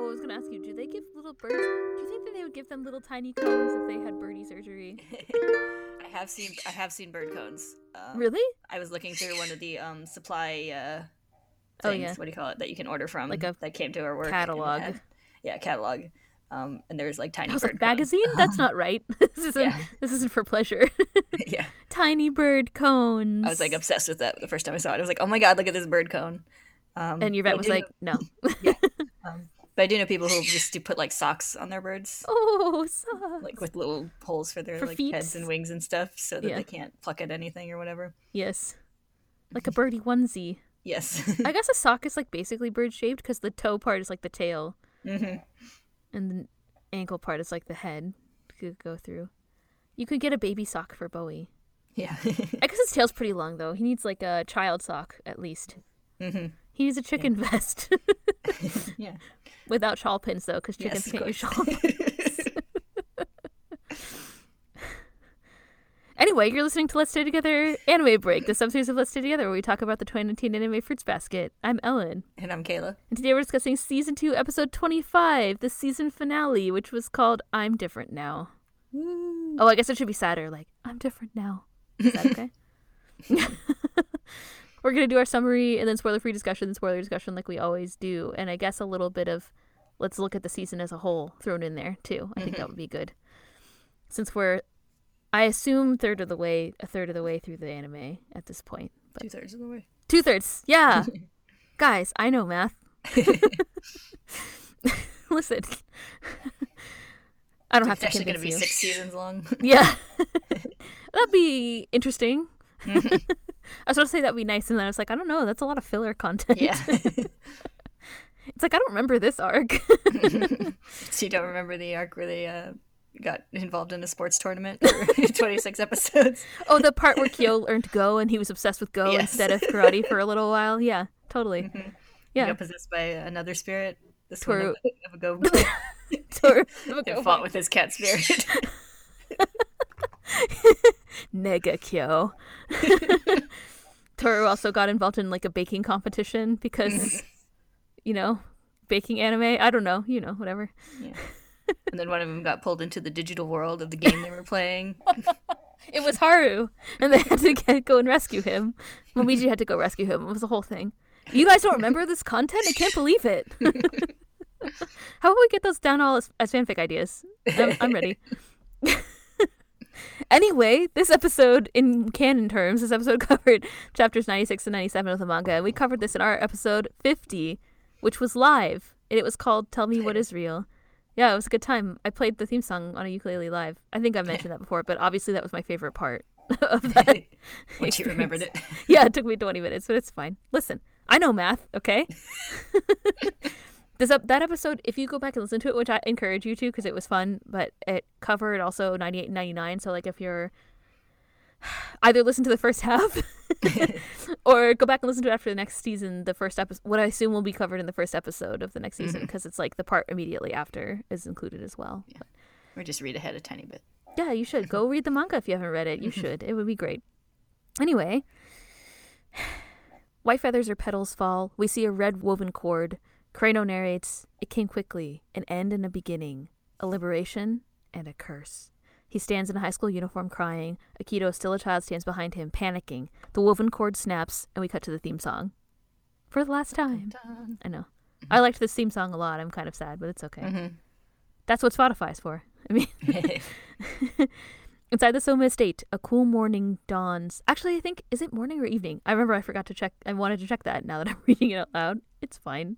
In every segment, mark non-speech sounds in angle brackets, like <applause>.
Oh, I was gonna ask you, do they give little birds? Do you think that they would give them little tiny cones if they had birdie surgery? <laughs> I have seen I have seen bird cones. Um, Really? I was looking through one of the um supply uh Oh, things, yeah. what do you call it that you can order from Like a that came to our work catalog. had- yeah, catalog. Um and there's like tiny I was bird like, magazine? That's not right. <laughs> this isn't. Yeah. This isn't for pleasure. <laughs> yeah. tiny bird cones. I was like obsessed with that the first time I saw it. I was like, "Oh my god, look at this bird cone." Um and your vet was do like, no. um, but I do know people who <laughs> just do put like socks on their birds. oh, socks! Like with little holes for their For like heads and wings and stuff, so that Yeah. they can't pluck at anything or whatever. yes, like a birdie onesie. Yes. <laughs> I guess a sock is like basically bird shaped because the toe part is like the tail, hmm and the ankle part is like the head. Could go through. You could get a baby sock for Bowie. Yeah. I guess his tail's pretty long though. He needs like a child sock at least. hmm He needs a chicken vest <laughs> Yeah. Without shawl pins though, because chickens Yes, can't use shawl pins. <laughs> Anyway, you're listening to Let's Stay Together Anime Break, the sub-series of Let's Stay Together, where we talk about the 2019 anime Fruits Basket. I'm Ellen, and I'm Kayla. and today we're discussing season two, episode 25, the season finale, which was called "I'm Different Now." Oh, I guess it should be sadder, like "I'm different now." Is that okay? <laughs> <laughs> we're gonna do our summary and then spoiler-free discussion, spoiler discussion, like we always do, and I guess a little bit of let's look at the season as a whole thrown in there too. I think that mm-hmm. would be good, since we're, I assume, third of the way, a third of the way through the anime at this point, but Two thirds of the way. two thirds, yeah. <laughs> Guys, I know math. <laughs> <laughs> Listen, I don't have It's to actually going to be you. six seasons long. Yeah. That'd be interesting. Mm-hmm. I was going to say that'd be nice, and then I was like, I don't know. That's a lot of filler content. yeah. It's like, I don't remember this arc. <laughs> <laughs> so you don't remember the arc where they uh, got involved in a sports tournament <laughs> for 26 episodes? oh, the part where Kyo learned Go and he was obsessed with Go Yes. instead of karate for a little while. Yeah, totally. He Yeah. got possessed by another spirit. This Toru- one of, go Toru- and fought with his cat spirit. Nega Kyo. Toru also got involved in like a baking competition because, you know, baking anime. I don't know. You know, whatever. yeah. <laughs> And then one of them got pulled into the digital world of the game they were playing. <laughs> It was Haru, and they had to get, go and rescue him. Momiji had to go rescue him. It was a whole thing. You guys don't remember this content? I can't believe it. <laughs> How about we get those down all as, as fanfic ideas? I'm, I'm ready. anyway, this episode, in canon terms, this episode covered chapters 96 and 97 of the manga, and we covered this in our episode 50, which was live, and it was called Tell Me What Is Real. Yeah, it was a good time. I played the theme song on a ukulele live. I think I mentioned that before, but obviously that was my favorite part <laughs> of that. <laughs> Once you remembered it. <laughs> yeah, it took me 20 minutes, but it's fine. Listen, I know math, okay? this that episode, if you go back and listen to it, which I encourage you to because it was fun, but it covered also 98 and 99. So, like, if you're either listen to the first half <laughs> <laughs> or go back and listen to it after the next season, the first episode, what I assume will be covered in the first episode of the next season mm-hmm. because it's like the part immediately after is included as well. Yeah. Or just read ahead a tiny bit. Yeah, you should go read the manga if you haven't read it. You mm-hmm. should. It would be great. Anyway, <sighs> white feathers or petals fall. We see a red woven cord. Kureno narrates, "It came quickly, an end and a beginning, a liberation and a curse." He stands in a high school uniform crying. Akito, still a child, stands behind him, panicking. The woven cord snaps, and we cut to the theme song. For the last time. Dun. I know. I liked this theme song a lot. I'm kind of sad, but it's okay. Mhm. That's what Spotify's for. I mean, <laughs> Inside the Sohma estate, a cool morning dawns. Actually, I think is it morning or evening? I remember I forgot to check. I wanted to check that. Now that I'm <laughs> reading it out loud, it's fine.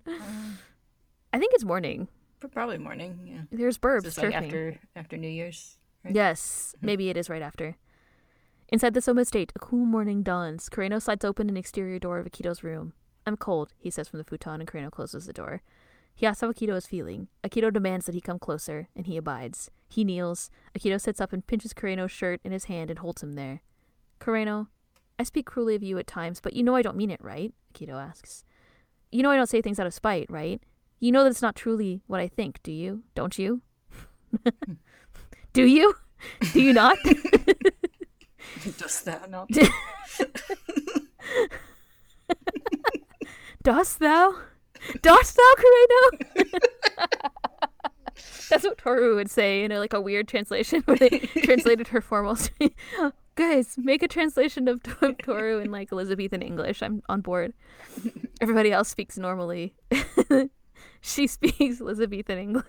I think it's morning. Probably morning, yeah. There's birds like after after New Year's. Right? Yes, <laughs> maybe it is right after. Inside the Sohma estate, a cool morning dawns. Kureno slides open an exterior door of Akito's room. I'm cold, he says from the futon, and Kureno closes the door. He asks how Akito is feeling. Akito demands that he come closer, and he abides. He kneels. Akito sits up and pinches Kureno's shirt in his hand and holds him there. Kureno, I speak cruelly of you at times, but you know I don't mean it, right? Akito asks. You know I don't say things out of spite, right? You know that it's not truly what I think, do you? Don't you? Hmm. Do you? Do you not? <laughs> Dost thou not? <laughs> Dost thou? Dost thou, Kureno? <laughs> That's what Toru would say in a, like a weird translation where they translated her formal. <gasps> Guys, make a translation of Toru in like Elizabethan English. I'm on board. Everybody else speaks normally. she speaks Elizabethan English.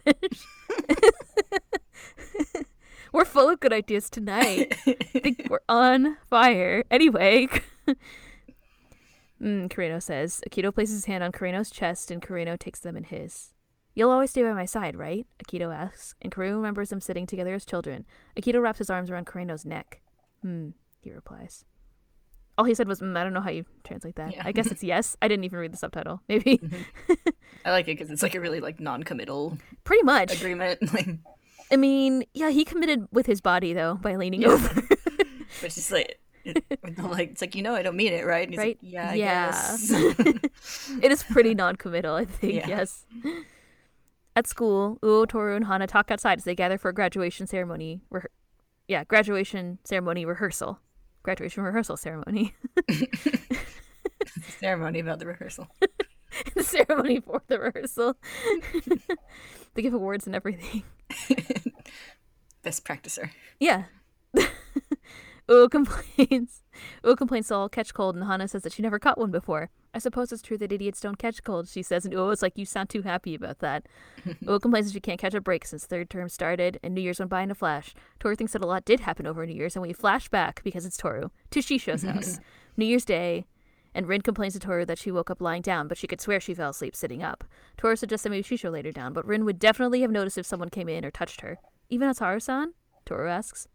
<laughs> we're full of good ideas tonight. I think we're on fire. Anyway. <laughs> mm, says. Akito places his hand on Kureno's chest and Kureno takes them in his. You'll always stay by my side, right? Akito asks, and Kureno remembers them sitting together as children. Akito wraps his arms around Kureno's neck. Hmm, he replies. All he said was, mm, I don't know how you translate that. Yeah. I guess it's yes. I didn't even read the subtitle. Maybe. I like it because it's like a really like non-committal <laughs> Pretty much. agreement. I mean, yeah, he committed with his body, though, by leaning Yeah. over. but it's just like, it, like it's like you know I don't mean it, right? And he's Right? Like, yeah. I Yeah. guess." <laughs> <laughs> it is pretty non-committal, I think. Yeah. Yes. At school, Uo, Toru, and Hana talk outside as they gather for a graduation ceremony. Re- yeah, graduation ceremony rehearsal. Graduation rehearsal ceremony. <laughs> ceremony about the rehearsal. <laughs> the ceremony for the rehearsal. <laughs> they give awards and everything. <laughs> Best practicer. Yeah. Uo complains. Uo complains they'll all catch cold, and Hana says that she never caught one before. I suppose it's true that idiots don't catch cold, she says, and Uo is like, You sound too happy about that. Uo complains that she can't catch a break since third term started, and New Year's went by in a flash. Toru thinks that a lot did happen over New Year's, and we flash back, because it's Toru, to Shisho's house. New Year's Day, and Rin complains to Toru that she woke up lying down, but she could swear she fell asleep sitting up. Toru suggests that maybe Shisho laid her down, but Rin would definitely have noticed if someone came in or touched her. Even as Haru-san? Toru asks.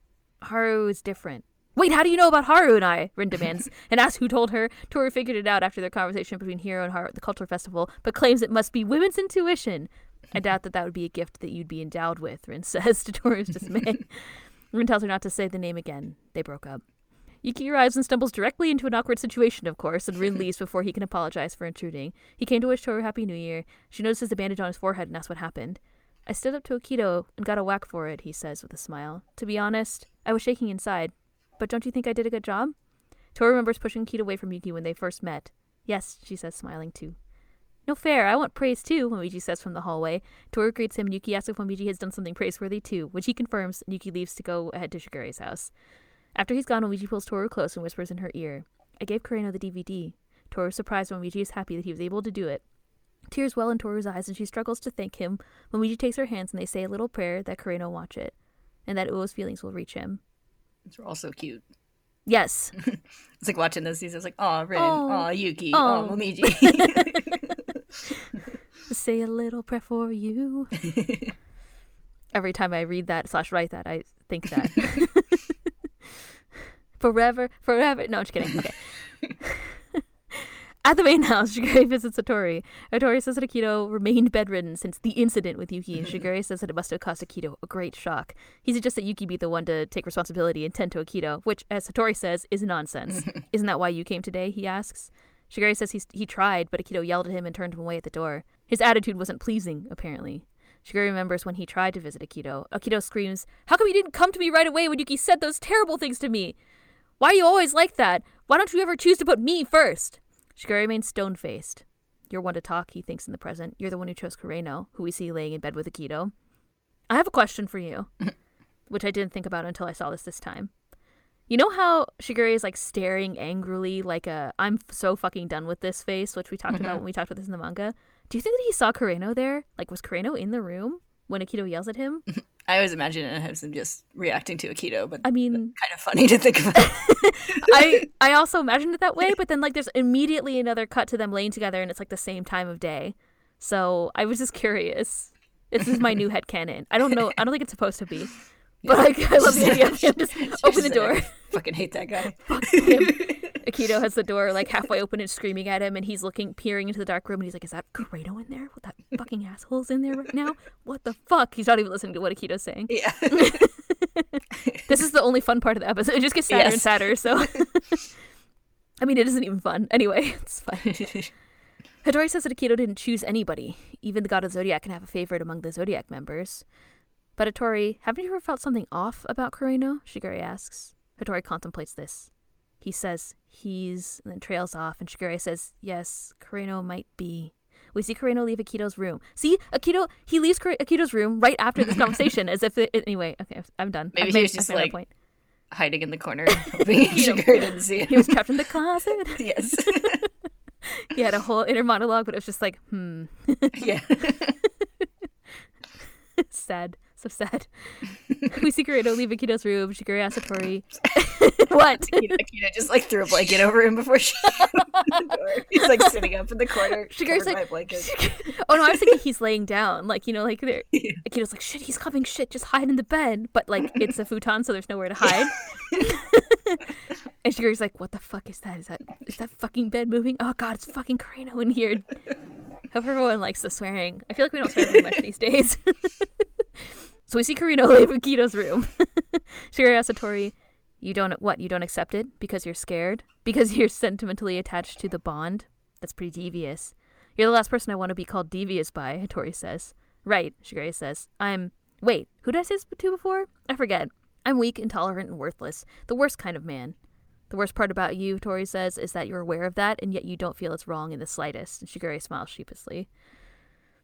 Haru is different. Wait, how do you know about Haru and I? Rin demands, <laughs> and asks who told her. Toru figured it out after their conversation between Hiro and Haru at the cultural festival, but claims it must be women's intuition. I doubt that that would be a gift that you'd be endowed with, Rin <laughs> says to Toru's dismay. <laughs> Rin tells her not to say the name again. They broke up. Yuki arrives and stumbles directly into an awkward situation, of course, and <laughs> Rin leaves before he can apologize for intruding. He came to wish Toru Happy New Year. She notices the bandage on his forehead and asks what happened. I stood up to Akito and got a whack for it, he says with a smile. To be honest, I was shaking inside. But don't you think I did a good job? Toru remembers pushing Akito away from Yuki when they first met. Yes, she says, smiling too. No fair, I want praise too, Momiji says from the hallway. Toru greets him Yuki asks if Momiji has done something praiseworthy too, which he confirms, and Yuki leaves to go ahead to Shigure's house. After he's gone, Momiji pulls Toru close and whispers in her ear, I gave Kureno the DVD. Toru is surprised when Momiji is happy that he was able to do it. Tears well in Toru's eyes and she struggles to thank him. Momiji takes her hands and they say a little prayer that Kureno watch it, and that Uo's feelings will reach him. These are all so cute. Yes. <laughs> It's like watching those. These are like, oh, Rin, Oh. Yuki, Oh. oh, Momiji. say a little prayer for you. <laughs> Every time I read that slash write that, I think that. <laughs> forever, forever. No, I'm just kidding. Okay. At the main house, <laughs> Shigure visits Hatori. Hatori says that Akito remained bedridden since the incident with Yuki, and <laughs> Shigure says that it must have caused Akito a great shock. He suggests that Yuki be the one to take responsibility and tend to Akito, which, as Hatori says, is nonsense. <laughs> Isn't that why you came today? He asks. Shigure says he's, he tried, but Akito yelled at him and turned him away at the door. His attitude wasn't pleasing, apparently. Shigure remembers when he tried to visit Akito. Akito screams, How come you didn't come to me right away when Yuki said those terrible things to me? Why are you always like that? Why don't you ever choose to put me first? Shigure remains stone faced. You're one to talk, he thinks in the present. You're the one who chose Kureno, who we see laying in bed with Akito. I have a question for you, <laughs> which I didn't think about until I saw this this time. You know how Shigure is like staring angrily, like a I'm so fucking done with this face, which we talked mm-hmm. about when we talked about this in the manga? Do you think that he saw Kureno there? Like, was Kureno in the room when Akito yells at him? <laughs> I always imagine it as him just reacting to Akito, but I mean, kind of funny to think about. <laughs> I I also imagined it that way, but then like there's immediately another cut to them laying together, and it's like the same time of day. So I was just curious. This is my new <laughs> head canon. I don't know. I don't think it's supposed to be, but like I love the idea of <laughs> him just open the door. Fucking hate that guy. <laughs> Akito <laughs> has the door like halfway open and screaming at him, and he's looking, peering into the dark room, and he's like, "Is that Kureno in there? What that fucking asshole's in there right now? What the fuck?" He's not even listening to what Akito's saying. Yeah. This is the only fun part of the episode. It just gets sadder and sadder. So, I mean, it isn't even fun. Anyway, it's fine. Hatori says that Akito didn't choose anybody. Even the god of Zodiac can have a favorite among the Zodiac members. But Hatori, haven't you ever felt something off about Kureno? Shigure asks. Hatori contemplates this. He says he's, and then trails off, and Shigure says, yes, Kureno might be. We see Kureno leave Akito's room. See, Akito, he leaves Akito's room right after this <laughs> conversation as if it, anyway, okay, I'm done. Maybe I've he made- was just I've made my like-. Hiding in the corner, <laughs> hoping Shigure didn't see He was trapped in the closet. <laughs> yes. He had a whole inner monologue, but it was just like, hmm, yeah. sad. <laughs> So sad. we see Kureno leave Akito's room. Shigure asks Hatori, <laughs> what? Akito, Akito just like threw a blanket over him before she <laughs> opened the door. He's like sitting up in the corner, Shigure's like, oh no, I was thinking he's laying down. Like, you know, like there Akito's like, shit, he's coming, shit, just hide in the bed. But like it's a futon, so there's nowhere to hide. and Shigure's like, what the fuck is that? Is that is that fucking bed moving? Oh god, it's fucking Kureno in here. Hope everyone likes the swearing. I feel like we don't swear very much these days. So we see Kureno <laughs> leave Akito's room. <laughs> Asks Hatori, you don't what, you don't accept it because you're scared? Because <laughs> you're sentimentally attached to the bond? That's pretty devious. You're the last person I want to be called devious by, Tori says. Right, Shigure says. I'm. Wait, who did I say this to before? I forget. I'm weak, intolerant, and worthless. The worst kind of man. The worst part about you, Tori says, is that you're aware of that, and yet you don't feel it's wrong in the slightest. And Shigure smiles sheepishly.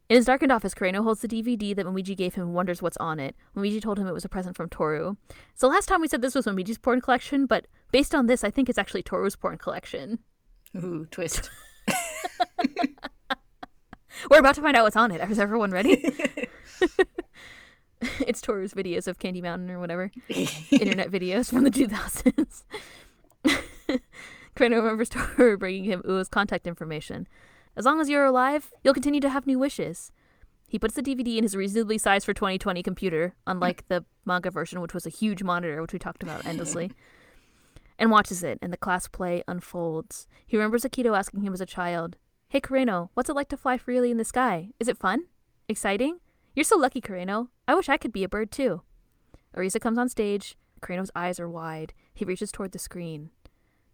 In his darkened office, Kureno holds the DVD that Momiji gave him and wonders what's on it. Momiji told him it was a present from Toru. So last time we said this was Momiji's porn collection, but based on this, I think it's actually Toru's porn collection. Ooh, twist. <laughs> We're about to find out what's on it. Is everyone ready? <laughs> <laughs> it's Toru's videos of Candy Mountain or whatever. Internet videos from the 2000s. Kureno remembers Toru bringing him Uo's contact information. As long as you're alive, you'll continue to have new wishes. He puts the DVD in his reasonably sized for 2020 computer, unlike the manga version, which was a huge monitor, which we talked about <laughs> endlessly, and watches it, and the class play unfolds. He remembers Akito asking him as a child, Hey Kureno, what's it like to fly freely in the sky? Is it fun? Exciting? You're so lucky, Kureno. I wish I could be a bird too. Arisa comes on stage. Kureno's eyes are wide. He reaches toward the screen.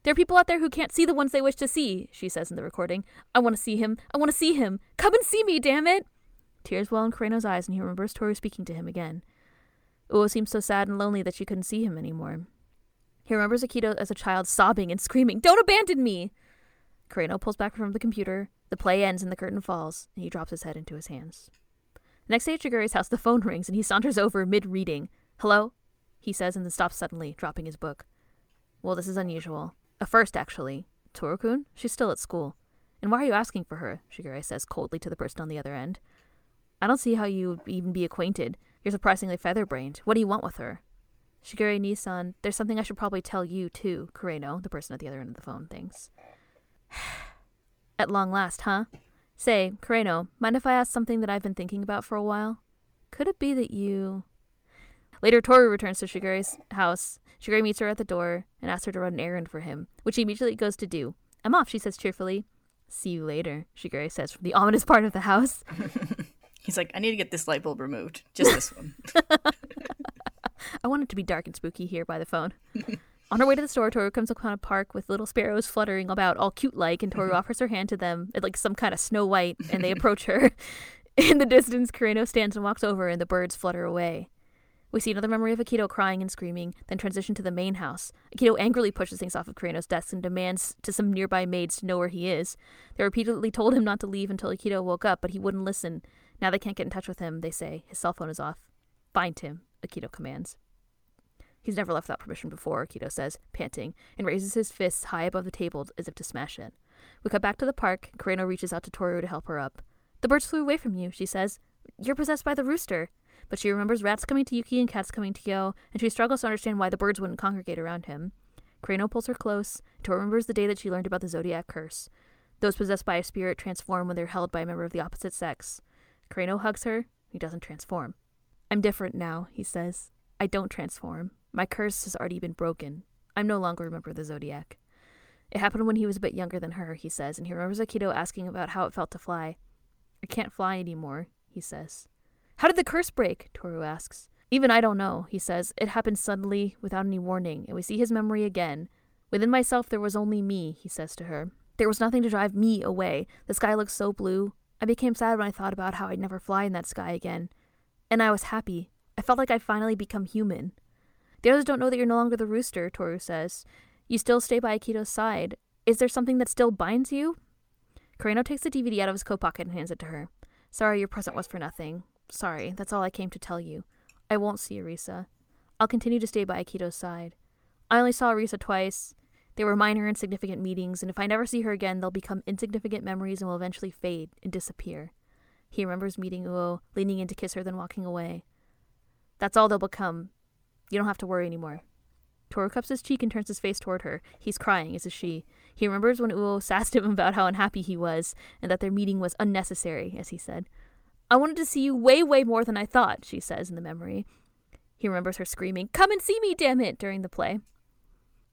There are people out there who can't see the ones they wish to see, she says in the recording. I want to see him. I want to see him. Come and see me, damn it. Tears well in Kureno's eyes, and he remembers Toru speaking to him again. Uo seems so sad and lonely that she couldn't see him anymore. He remembers Akito as a child sobbing and screaming, Don't abandon me! Kureno pulls back from the computer. The play ends and the curtain falls, and he drops his head into his hands. The next day at Shigure's house, the phone rings, and he saunters over mid reading. Hello? He says, and then stops suddenly, dropping his book. Well, this is unusual. A first, actually. Toru-kun? She's still at school. And why are you asking for her? Shigure says coldly to the person on the other end. I don't see how you would even be acquainted. You're surprisingly feather-brained. What do you want with her? Shigure Nisan, there's something I should probably tell you, too, Kureno, the person at the other end of the phone, thinks. <sighs> at long last, huh? Say, Kureno, mind if I ask something that I've been thinking about for a while? Could it be that you... Later, Toru returns to Shigure's house. Shigure meets her at the door and asks her to run an errand for him, which she immediately goes to do. I'm off, she says cheerfully. See you later, Shigure says from the <laughs> ominous part of the house. <laughs> He's like, I need to get this light bulb removed. Just this one. <laughs> I want it to be dark and spooky here by the phone. On her way to the store, Toru comes upon a park with little sparrows fluttering about, all cute like, and Toru offers her hand to them, like some kind of Snow White, and they approach her. In the distance, Kureno stands and walks over, and the birds flutter away. We see another memory of Akito crying and screaming, then transition to the main house. Akito angrily pushes things off of Kureno's desk and demands to some nearby maids to know where he is. They repeatedly told him not to leave until Akito woke up, but he wouldn't listen. Now they can't get in touch with him, they say. His cell phone is off. Find him, Akito commands. He's never left without permission before, Akito says, panting, and raises his fists high above the table as if to smash it. We cut back to the park. Kureno reaches out to Toru to help her up. The birds flew away from you, she says. You're possessed by the rooster. But she remembers rats coming to Yuki and cats coming to Kyo, and she struggles to understand why the birds wouldn't congregate around him. Kureno pulls her close. Toru remembers the day that she learned about the zodiac curse. Those possessed by a spirit transform when they're held by a member of the opposite sex. Kureno hugs her. He doesn't transform. I'm different now, he says. I don't transform. My curse has already been broken. I'm no longer a member of the zodiac. It happened when he was a bit younger than her, he says, and he remembers Akito asking about how it felt to fly. I can't fly anymore, he says. How did the curse break? Toru asks. Even I don't know, he says. It happened suddenly, without any warning, and we see his memory again. Within myself there was only me, he says to her. There was nothing to drive me away. The sky looked so blue. I became sad when I thought about how I'd never fly in that sky again. And I was happy. I felt like I'd finally become human. The others don't know that you're no longer the rooster, Toru says. You still stay by Akito's side. Is there something that still binds you? Kureno takes the DVD out of his coat pocket and hands it to her. Sorry, your present was for nothing. Sorry, that's all I came to tell you. I won't see Arisa. I'll continue to stay by Akito's side. I only saw Arisa twice. They were minor, insignificant meetings, and if I never see her again, they'll become insignificant memories and will eventually fade and disappear. He remembers meeting Uo, leaning in to kiss her, then walking away. That's all they'll become. You don't have to worry anymore. Toru cups his cheek and turns his face toward her. He's crying, as is she. He remembers when Uo <laughs> sassed him about how unhappy he was, and that their meeting was unnecessary, as he said. I wanted to see you way, way more than I thought, she says in the memory. He remembers her screaming, Come and see me, damn it, during the play.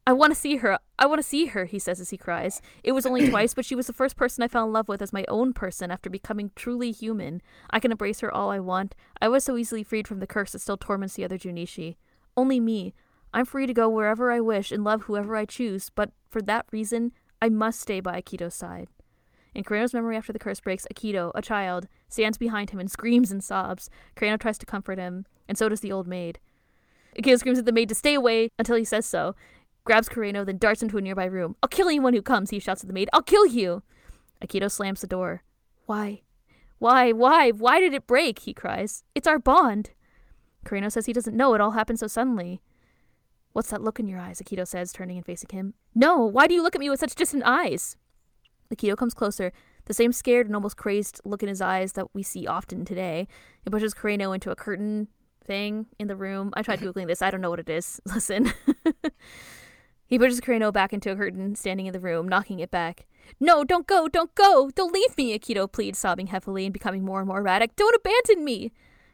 I want to see her. I want to see her, he says as he cries. It was only <clears throat> twice, but she was the first person I fell in love with as my own person after becoming truly human. I can embrace her all I want. I was so easily freed from the curse that still torments the other Junishi. Only me. I'm free to go wherever I wish and love whoever I choose, but for that reason, I must stay by Akito's side. In Kureno's memory after the curse breaks, Akito, a child, stands behind him and screams and sobs. Kureno tries to comfort him, and so does the old maid. Akito screams at the maid to stay away until he says so, grabs Kureno, then darts into a nearby room. I'll kill anyone who comes, he shouts at the maid. I'll kill you! Akito slams the door. Why? Why? Why? Why did it break? he cries. It's our bond. Kureno says he doesn't know. It all happened so suddenly. What's that look in your eyes? Akito says, turning and facing him. No, why do you look at me with such distant eyes? Akito comes closer, the same scared and almost crazed look in his eyes that we see often today. He pushes Kureno into a curtain thing in the room. I tried <laughs> Googling this. I don't know what it is. <laughs> Listen. <laughs> He pushes Kureno back into a curtain standing in the room, knocking it back. No, don't go, don't go, don't leave me, Akito pleads, sobbing heavily and becoming more and more erratic. Don't abandon me!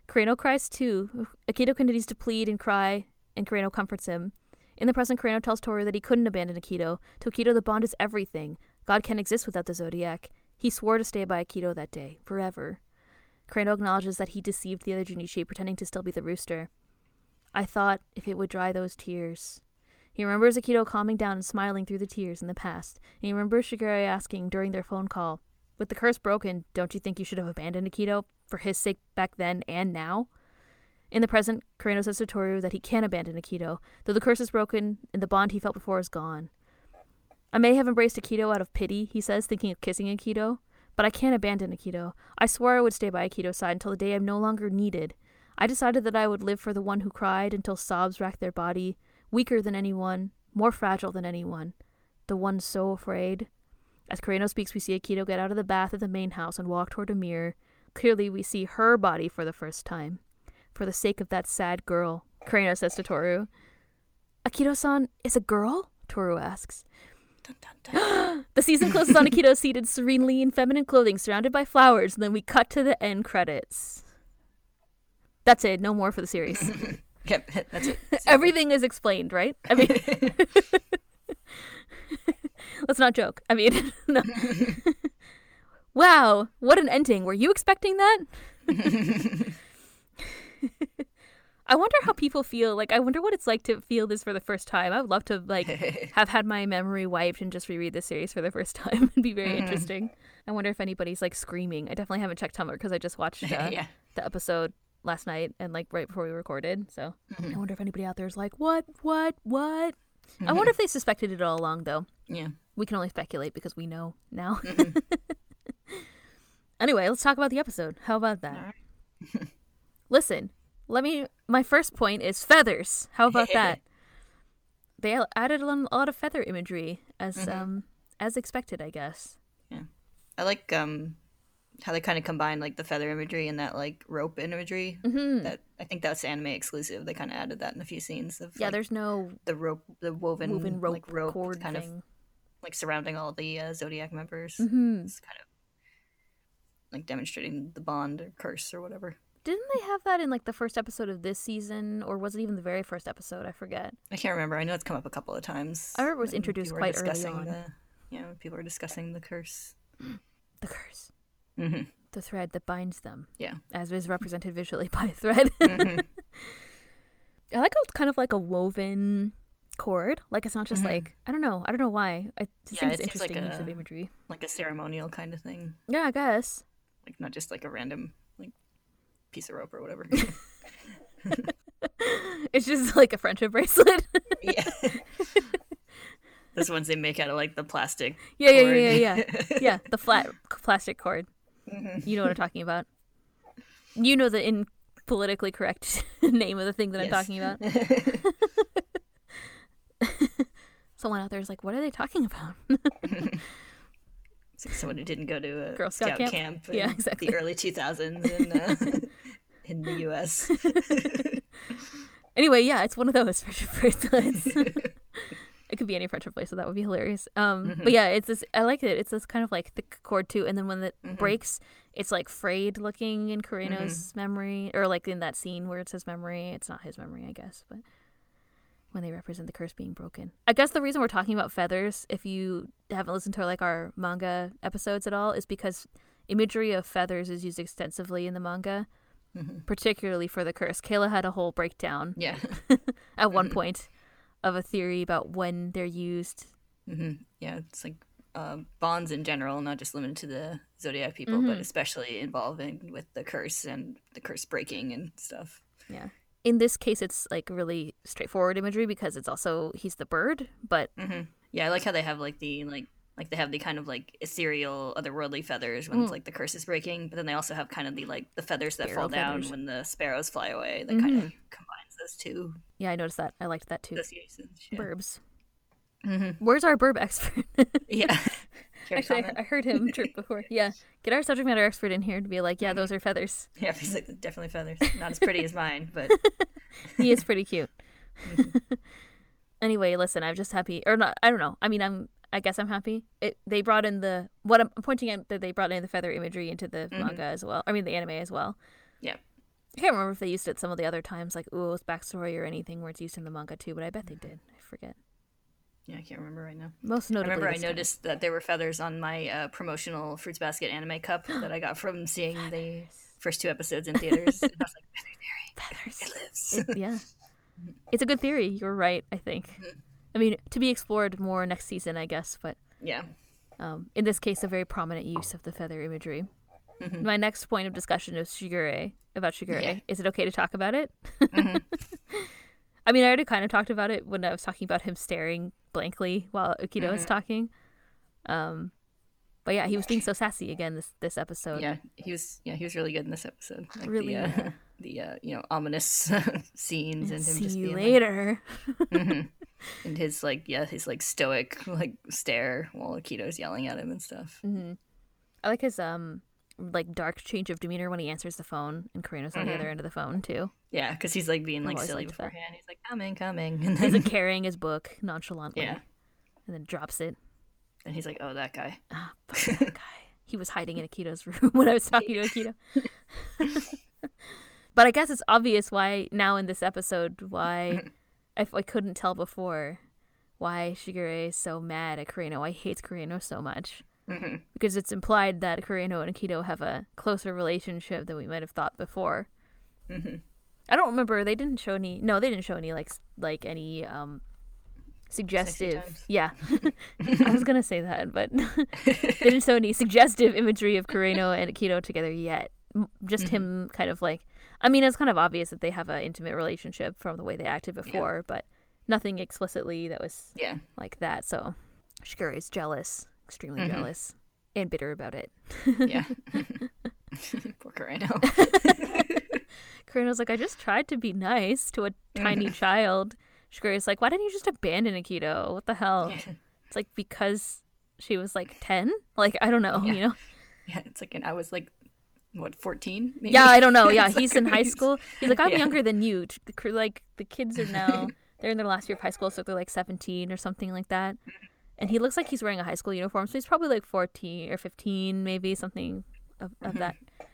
Kureno cries too. Akito continues to plead and cry, and Kureno comforts him. In the present, Kureno tells Toru that he couldn't abandon Akito. To Akito, the bond is everything. God can't exist without the Zodiac. He swore to stay by Akito that day, forever. Kureno acknowledges that he deceived the other Junishi, pretending to still be the rooster. I thought if it would dry those tears. He remembers Akito calming down and smiling through the tears in the past, and he remembers Shigure asking during their phone call, With the curse broken, don't you think you should have abandoned Akito for his sake back then and now? In the present, Kureno says to Toru that he can't abandon Akito, though the curse is broken and the bond he felt before is gone. I may have embraced Akito out of pity, he says, thinking of kissing Akito, but I can't abandon Akito. I swore I would stay by Akito's side until the day I'm no longer needed. I decided that I would live for the one who cried until sobs racked their body, weaker than anyone, more fragile than anyone, the one so afraid. As Kureno speaks, we see Akito get out of the bath at the main house and walk toward a mirror. Clearly, we see her body for the first time. For the sake of that sad girl, Kureno says to Toru. Akito san is a girl? Toru asks. Dun, dun, dun. <gasps> the season closes on Akito seated serenely in feminine clothing, surrounded by flowers, and then we cut to the end credits. That's it. No more for the series. <laughs> Yep, <laughs> that's it. <laughs> Everything is explained, right? I mean, let's not joke. I mean, no. wow, what an ending. Were you expecting that? I wonder how people feel. Like, I wonder what it's like to feel this for the first time. I would love to like <laughs> have had my memory wiped and just reread the series for the first <laughs> time. It'd be very Mhm. interesting. I wonder if anybody's like screaming. I definitely haven't checked Tumblr because I just watched <laughs> uh, yeah. the episode last night and like right before we recorded. So I Mhm. wonder if anybody out there is like, what, what, what? I Mhm. wonder if they suspected it all along, though. Yeah. We can only speculate because we know now. Mhm. anyway, let's talk about the episode. How about that? Alright. Listen, let me. My first point is feathers. How about <laughs> that? They added a lot of feather imagery as Mhm. um as expected, I guess. Yeah, I like um how they kind of combine like the feather imagery and that like rope imagery. Mm-hmm. That I think that's anime exclusive. They kind of added that in a few scenes of yeah, like, there's no the rope, the woven, woven rope, like rope cord kind of like surrounding all the uh, zodiac members. hmm It's kind of like demonstrating the bond or curse or whatever. Didn't they have that in like the first episode of this season, or was it even the very first episode? I forget. I can't remember. I know it's come up a couple of times. I remember it was introduced quite early on. The, yeah, when people were discussing the curse. <gasps> The curse. hmm the thread that binds them. Yeah. As is represented visually by a thread. <laughs> Mhm. I like how it's kind of like a woven cord. Like it's not just Mhm. like I don't know. I don't know why. I just Yeah, think it it's like interesting use of imagery. like a ceremonial kind of thing. Yeah, I guess. Like not just like a random like piece of rope or whatever. <laughs> it's just like a friendship bracelet. <laughs> yeah. <laughs> Those ones they make out of like the plastic. Yeah, yeah, cord. yeah, yeah, yeah. yeah, the flat plastic cord. Mm-hmm. You know what I'm talking about. You know the in politically correct name of the thing that I'm talking about. Someone out there is like, what are they talking about? It's like someone who didn't go to a Girl Scout Scout, camp? camp. in Yeah, exactly. The early 2000s in uh, <laughs> in the U.S. Anyway, yeah, it's one of those friendship bracelets. <laughs> it could be any friendship bracelet. That would be hilarious. Um, but yeah, it's this. I like it. It's this kind of like thick cord too, and then when it breaks, it's like frayed looking in Kureno's memory, or like in that scene where it's his memory. It's not his memory, I guess, but when they represent the curse being broken. I guess the reason we're talking about feathers, if you haven't listened to like our manga episodes at all, is because imagery of feathers is used extensively in the manga. Particularly for the curse. Kayla had a whole breakdown yeah. <laughs> at one <laughs> point of a theory about when they're used. hmm Yeah, it's like um, bonds in general, not just limited to the zodiac people, Mm-hmm. but especially involving with the curse and the curse breaking and stuff. Yeah. In this case, it's like really straightforward imagery because it's also he's the bird, but hmm Yeah, I like how they have like the like like they have the kind of like ethereal, otherworldly feathers when it's like the curse is breaking, but then they also have kind of the like the feathers that Mm. Sparrow fall down feathers. Mm-hmm. when the sparrows fly away. That kind of combines those two yeah, I noticed that. I liked that too. Burbs. Mhm. Where's our burb expert? <laughs> yeah. <laughs> Actually, I. I heard him trip before. <laughs> Yeah, get our subject matter expert in here to be like, yeah, those mm-hmm. are feathers. yeah, he's like definitely feathers. Not as pretty as mine, but He is pretty cute. Mm-hmm. anyway, listen, I'm just happy, or not. I don't know. I mean, I'm. I guess I'm happy. It, they brought in the what I'm pointing at that they brought in the feather imagery into the mm-hmm. manga as well. I mean, the anime as well. yeah. I can't remember if they used it some of the other times, like Uo's backstory or anything where it's used in the manga too, but I bet they did. I forget. Yeah, I can't remember right now. Most notably, I remember I time. noticed that there were feathers on my uh, promotional Fruits Basket anime cup that I got from seeing the first two episodes in theaters. and I was like, feathers. it lives. It- yeah, <laughs> it's a good theory. You're right. I think. I mean, to be explored more next season, I guess. But yeah. um, in this case, a very prominent use of the feather imagery. My next point of discussion is Shigure about Shigure. Yeah. Is it okay to talk about it? <laughs> I mean, I already kind of talked about it when I was talking about him staring blankly while Akito was talking. Um, but yeah, he was being so sassy again this this episode. Yeah, he was. Yeah, he was really good in this episode. Like Really, the, uh, <laughs> the uh, you know ominous <laughs> scenes and him See just you being later. Like, <laughs> and his like yeah his like stoic like stare while Akito's yelling at him and stuff. Mm-hmm. I like his um like dark change of demeanor when he answers the phone and Kureno's on the mm-hmm. other end of the phone too. Yeah, because he's like being like silly liked that. beforehand. He's like coming, coming, and He's then like carrying his book nonchalantly yeah, and then drops it. and he's like, oh that guy. Ah, fuck that guy. He was hiding in Akito's <laughs> room when I was talking to Akito. <laughs> but I guess it's obvious why now in this episode why <laughs> I, I couldn't tell before why Shigure is so mad at Kureno. Why he hates Kureno so much. Mhm. Because it's implied that Kureno and Akito have a closer relationship than we might have thought before. Mhm. I don't remember. They didn't show any. No, they didn't show any like like any um suggestive. Yeah, <laughs> <laughs> I was gonna say that, but they <laughs> didn't show any suggestive imagery of Kureno and Akito together yet. Just Mm-hmm. him, kind of like. I mean, it's kind of obvious that they have an intimate relationship from the way they acted before, but nothing explicitly that was Yeah, like that. So Shigure is jealous, extremely Mhm. jealous, and bitter about it. yeah. <laughs> <laughs> Poor Kureno. Kureno's <laughs> like, I just tried to be nice to a tiny child. Shigure's like, why didn't you just abandon Akito? What the hell? Yeah. It's like because she was like ten. Like I don't know, Yeah. you know. Yeah, it's like, and I was like, what, 14? Maybe? Yeah, I don't know. Yeah, he's like- in high school. He's like, I'm Yeah. younger than you. T- the cr- Like the kids are now they're in their last year of high school, so they're like 17 or something like that. And he looks like he's wearing a high school uniform, so he's probably like 14 or 15, maybe something of, of that mm-hmm.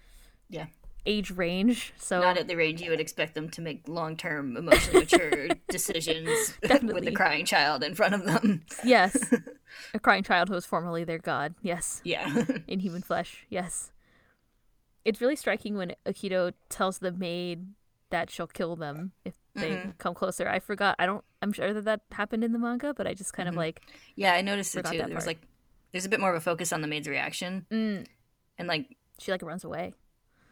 Yeah. age range. So Not at the range you would expect them to make long term, emotionally mature <laughs> decisions with a crying child in front of them. yes, <laughs> a crying child who was formerly their god. Yes. Yeah. <laughs> in human flesh. Yes. It's really striking when Akito tells the maid that she'll kill them if they Mm-hmm. come closer. I forgot. I don't. I'm sure that that happened in the manga, but I just kind of like. yeah, I noticed it too. There was like, there's a bit more of a focus on the maid's reaction. Mm, And like, she like runs away.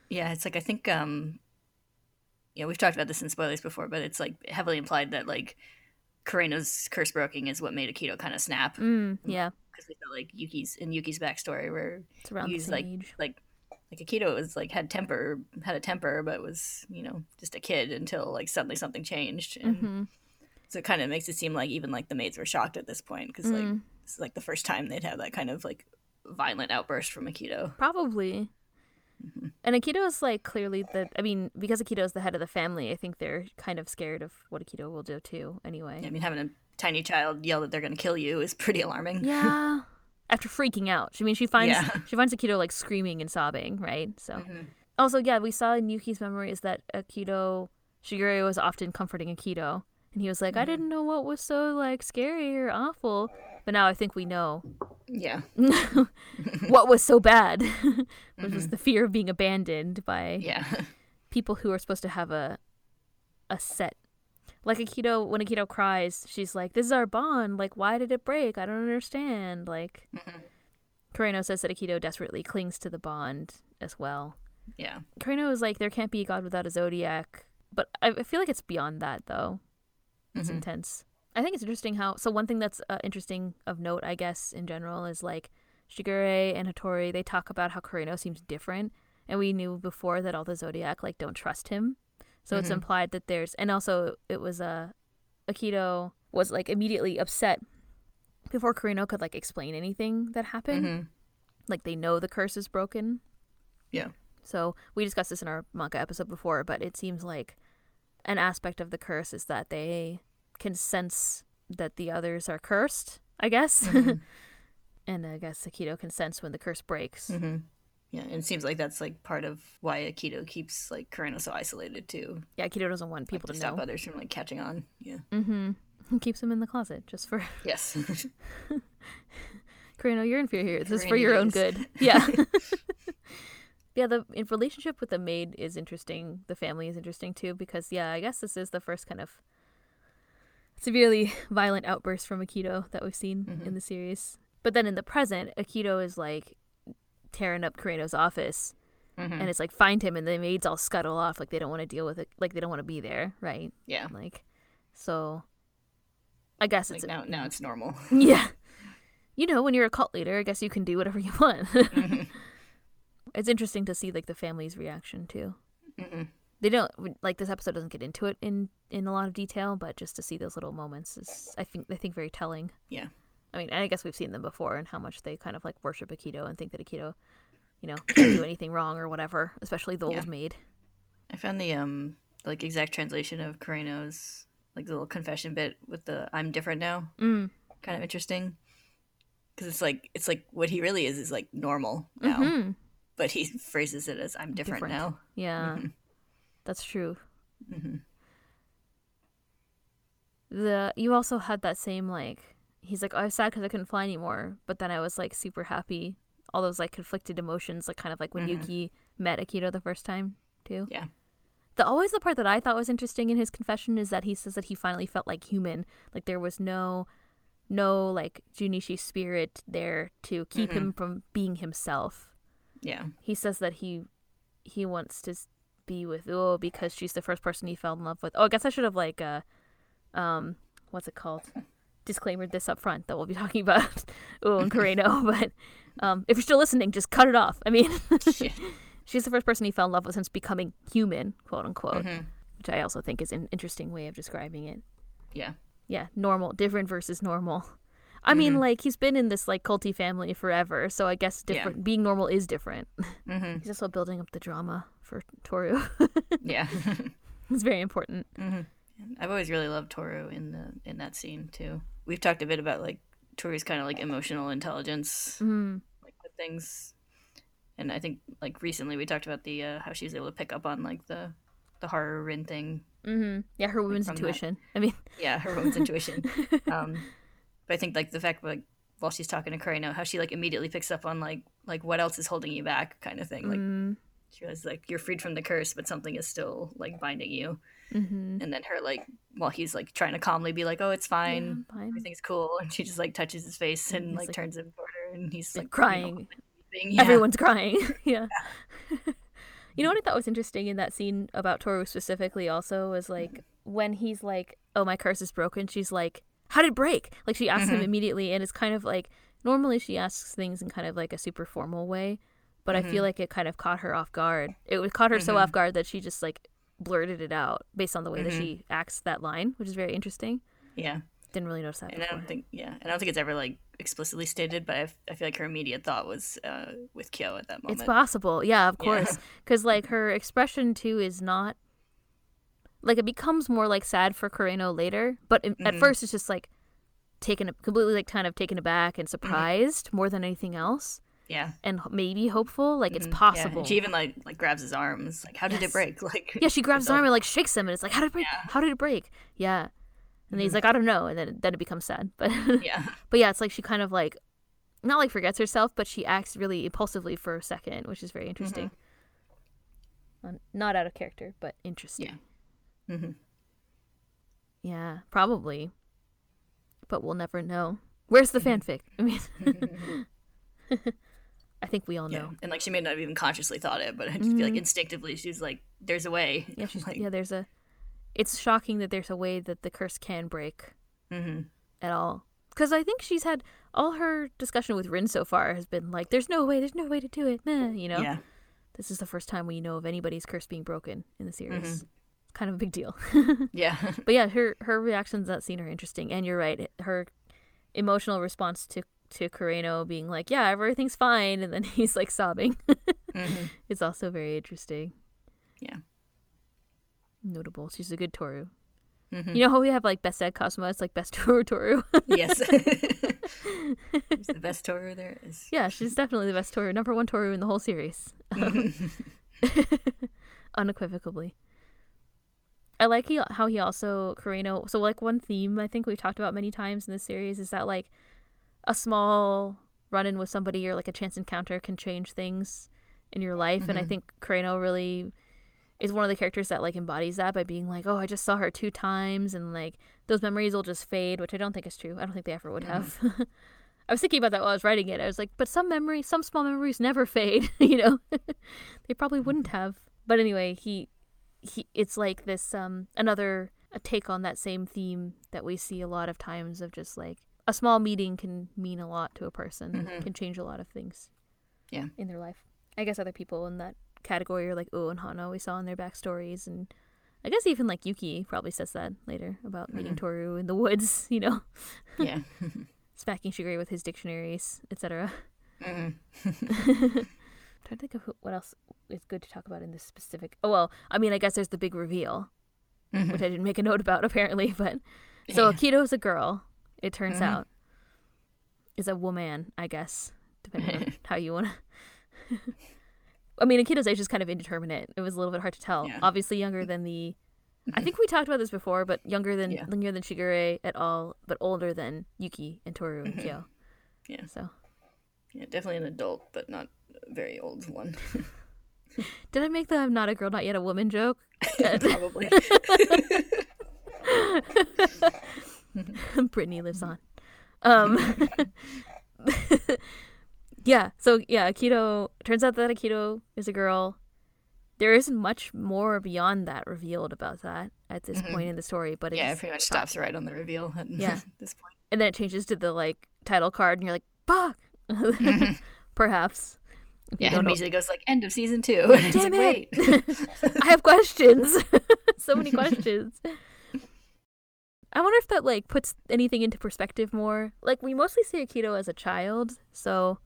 yeah, it's like, I think, um, yeah, we've talked about this in spoilers before, but it's like heavily implied that like Kureno's curse broken is what made Akito kind of snap. Mm, yeah. Because we felt like Yuki's in Yuki's backstory where It's around Yuki's the like age. like like Akito was like had temper had a temper but was you know just a kid until like suddenly something changed and hmm so it kind of makes it seem like even like the maids were shocked at this point because like Mm. this is like the first time they'd have that kind of like violent outburst from Akito. Probably. Mm-hmm. And Akito's like clearly the. I mean, because Akito is the head of the family, I think they're kind of scared of what Akito will do too. Anyway. I mean, having a tiny child yell that they're going to kill you is pretty alarming. Yeah. <laughs> After freaking out, I mean, she finds Yeah. she finds Akito like screaming and sobbing, right? So. Mhm. Also, yeah, we saw in Yuki's memories that Akito Shigure was often comforting Akito, and he was like, "I Mm-hmm. didn't know what was so like scary or awful." But now I think we know Yeah. <laughs> what was so bad, <laughs> which was the fear of being abandoned by Yeah. <laughs> people who are supposed to have a a set like Akito when Akito cries, she's like, This is our bond, like why did it break? I don't understand. Like Mhm. Kureno says that Akito desperately clings to the bond as well. Yeah. Kureno is like there can't be a god without a zodiac. But I I feel like it's beyond that though. It's Mhm. intense. I think it's interesting how so one thing that's uh, interesting of note, I guess, in general is like Shigure and Hatori, they talk about how Kureno seems different, and we knew before that all the zodiac like don't trust him. So it's Mhm. implied that there's and also it was uh, Akito was like immediately upset before Kureno could like explain anything that happened. Mhm. Like they know the curse is broken. Yeah. So we discussed this in our manga episode before, but it seems like an aspect of the curse is that they can sense that the others are cursed, I guess. Mhm. <laughs> and I guess Akito can sense when the curse breaks. Mhm. Yeah, and it seems like that's like part of why Akito keeps like Kureno so isolated too. Yeah, Akito doesn't want Like, people to to stop know. others from like catching on. Yeah. Mm-hmm. He keeps him in the closet just for <laughs> Yes. <laughs> Kureno, you're inferior. This is for your own good. Yeah. <laughs> yeah, the in relationship with the maid is interesting. The family is interesting too because yeah, I guess this is the first kind of severely violent outburst from Akito that we've seen Mhm. in the series. But then in the present, Akito is like tearing up Kureno's office Mhm. and it's like find him and the maids all scuttle off like they don't want to deal with it like they don't want to be there, right? yeah. Like so I guess Like it's now, now it's normal. <laughs> yeah. You know, when you're a cult leader, I guess you can do whatever <laughs> you want. Mhm. it's interesting to see like the family's reaction too. Mhm. They don't like this episode doesn't get into it in in a lot of detail, but just to see those little moments is I think I think very telling. Yeah. I mean, I guess we've seen them before and how much they kind of like worship Akito and think that Akito, you know, can't do <clears throat> anything wrong or whatever, especially the Yeah. old maid. I found the um like exact translation of Kureno's like the little confession bit with the "I'm different now" Mm. kind of interesting because it's like it's like what he really is is like normal now, hmm but he <laughs> phrases it as "I'm different, Different. now." Yeah, Mhm. that's true. Mhm. the you also had that same like he's like oh, I was sad because I couldn't fly anymore, but then I was like super happy. All those like conflicted emotions, like kind of like when Mhm. Yuki met Akito the first time too. Yeah. The always the part that I thought was interesting in his confession is that he says that he finally felt like human, like there was no, no like Junishi spirit there to keep Mhm. him from being himself. Yeah. He says that he he wants to be with Uo because she's the first person he fell in love with. Oh, I guess I should have like uh um what's it called? <laughs> Disclaimer this up front that we'll be <laughs> talking about Uo and Kureno, <laughs> but um if you're still listening, just cut it off. I mean <laughs> she's the first person he fell in love with since becoming human, quote unquote. Mhm. Which I also think is an interesting way of describing it. Yeah. Yeah, normal, different versus normal. I mean, Mhm. like he's been in this like culty family forever, so I guess Yeah. different being normal is different. hmm He's also building up the drama for Toru. Yeah. it's very important. hmm I've always really loved Toru in the in that scene too. We've talked a bit about like Tori's kind of like emotional intelligence, Mm. like things, and I think like recently we talked about the uh, how she was able to pick up on like the the Haru rin thing. hmm Yeah, her woman's from that. intuition. I mean, <laughs> Yeah, her woman's intuition. <laughs> Um, but I think like the fact like while she's talking to Kureno, how she like immediately picks up on like like what else is holding you back kind of thing. Like mm, she was like you're freed from the curse, but something is still like binding you. Mhm. And then her like while he's like trying to calmly be like, oh, it's fine. Yeah, fine. everything's cool and she just like touches his face and like, like, turns him toward her and he's like, crying. you know. Yeah. Everyone's crying. <laughs> yeah. <laughs> you know what I thought was interesting in that scene about Toru specifically also was like when he's like, "Oh, my curse is broken," she's like, "How did it break?" Like she asks him Mhm. immediately, and it's kind of like normally she asks things in kind of like a super formal way, but I feel Mhm. like it kind of caught her off guard. It caught her so Mhm. off guard that she just like blurted it out based on the way that Mhm. she acts that line, which is very interesting. Yeah. Didn't really notice that And I don't think, yeah, and I don't think it's ever like explicitly stated, but I, I feel like her immediate thought was uh, with Kyo at that moment. It's possible, yeah, of course, <laughs> because like her expression too is not like it becomes more like sad for Kureno later, but in, at Mhm. first it's just like taken completely like kind of taken aback and surprised more than anything else, yeah, and maybe hopeful. Like it's Mhm. Yeah, possible. and she even like like grabs his arms, like, "How did Yes. it break?" <laughs> Like, yeah, she grabs his arm and like shakes him, and it's like, how did it break? Yeah. How did it break? Yeah, and he's Mhm. like, I don't know, and then then it becomes sad, but <laughs> Yeah, but yeah, it's like she kind of like not like forgets herself, but she acts really impulsively for a second, which is very interesting. Mm-hmm. Not out of character, but interesting. hmm Yeah, probably. But we'll never know. Where's the Mm-hmm. fanfic? I mean, <laughs> I think we all yeah, know. and like she may not have even consciously thought it, but I just feel like Mhm. instinctively she's like, "There's a way." Yeah, she's, <laughs> like, yeah. There's a. It's shocking that there's a way that the curse can break hmm at all. Because I think she's had all her discussion with Rin so far has been like, "There's no way. There's no way to do it." Meh, you know. yeah, This is the first time we know of anybody's curse being broken in the series. Mm-hmm. Kind of a big deal. <laughs> yeah, But yeah, her her reactions that scene are interesting, and you're right. Her emotional response to to Kureno being like, "Yeah, everything's fine," and then <laughs> he's like sobbing. hmm <laughs> It's also very interesting. Yeah. Notable. She's a good Toru. hmm You know how we have like best Ed Cosmo? It's like best <laughs> Toru Toru. yes, She's the best Toru there is. yeah, she's definitely the best Toru. Number one Toru in the whole series. Unequivocally. I like he, how he also Kureno. So like one theme I think we've talked about many times in this series is that like a small run in with somebody or like a chance encounter can change things in your life, and I Mhm. think Kureno really is one of the characters that like embodies that by being like, oh, I just saw her two times, and like those memories will just fade, which I don't think is true. I don't think they ever would Mhm. have. <laughs> I was thinking about that while I was writing it. I was like, but some memories, some small memories never fade, <laughs> you know? <laughs> they probably wouldn't have. But anyway, he he it's like this um another a take on that same theme that we see a lot of times of just like a small meeting can mean a lot to a person, Mhm. can change a lot of things. Yeah. In their life. I guess other people in that category are like Oh and Hana we saw in their backstories and I guess even like Yuki probably says that later about meeting Mhm. Toru in the woods, <laughs> you know, yeah. <laughs> <laughs> smacking Shigure with his dictionaries, etc. hmm trying to think of who, what else is good to talk about in this specific. Oh well, I mean, I guess there's the big reveal, Mhm. which I didn't make a note about apparently. But so Yeah. Akito is a girl. It turns Mhm. out is a woman, I guess, depending on <laughs> how you want to. <laughs> I mean, Akito's age is kind of indeterminate. It was a little bit hard to tell. Yeah. Obviously, younger than the. I think we <laughs> talked about this before, but younger than Yeah. younger than Shigure at all, but older than Yuki and Toru and Mhm. Kyo. Yeah. So yeah, definitely an adult, but not a very old one. did I make the "I'm not a girl, not yet a woman" joke? Probably. <laughs> Brittany lives on. Um, <laughs> yeah. So yeah, Akito. Turns out that Akito is a girl. There isn't much more beyond that revealed about that at this Mhm. point in the story, but it's, yeah, it pretty much stops right on the reveal at Yeah. <laughs> this point. and then it changes to the like title card, and you're like, "Fuck." Perhaps. If Yeah, and immediately goes like end of season two. It's Damn like, it! wait. I have questions. so many questions. I wonder if that like puts anything into perspective more. Like we mostly see Akito as a child, so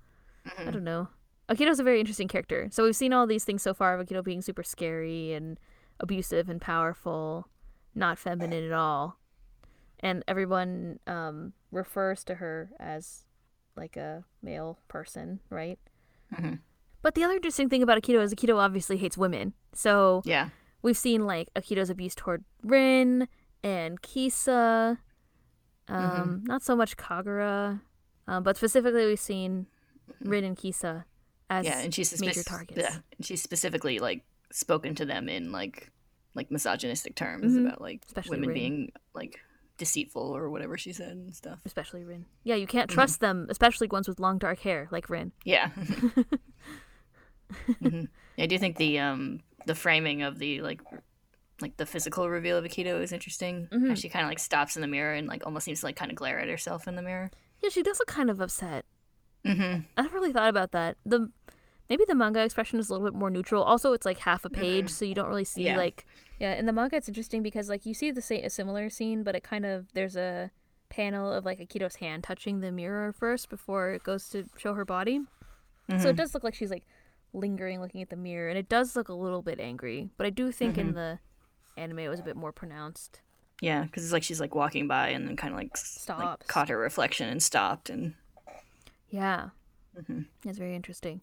I Mhm. don't know. Akito's a very interesting character. So we've seen all these things so far of Akito being super scary and abusive and powerful, not feminine at all. And everyone um, refers to her as like a male person, right? Mhm. But the other interesting thing about Akito is Akito obviously hates women. So Yeah. we've seen like Akito's abuse toward Rin and Kisa. Um, Not so much Kagura, um, but specifically we've seen Rin and Kisa as yeah, and she's major spec- targets. Yeah, and she's specifically like spoken to them in like like misogynistic terms Mhm. about like Especially women Rin. being like deceitful or whatever she said and stuff. especially Rin. Yeah, you can't Mhm. trust them, especially ones with long dark hair like Rin. Yeah. <laughs> Mhm. I do think the um the framing of the like like the physical reveal of Akito is interesting. Mhm. She kind of like stops in the mirror and like almost seems to like kind of glare at herself in the mirror. Yeah, she does look kind of upset. Mm-hmm. I never really thought about that. The maybe the manga expression is a little bit more neutral. Also, it's like half a page, so you don't really see Yeah. like yeah. In the manga, it's interesting because like you see the same a similar scene, but it kind of there's a panel of like Akito's hand touching the mirror first before it goes to show her body. So it does look like she's like lingering, looking at the mirror, and it does look a little bit angry. But I do think in the anime it was a bit more pronounced. Yeah, because it's like she's like walking by and then kind of like, s- like caught her reflection and stopped and Yeah, Mhm. that's very interesting.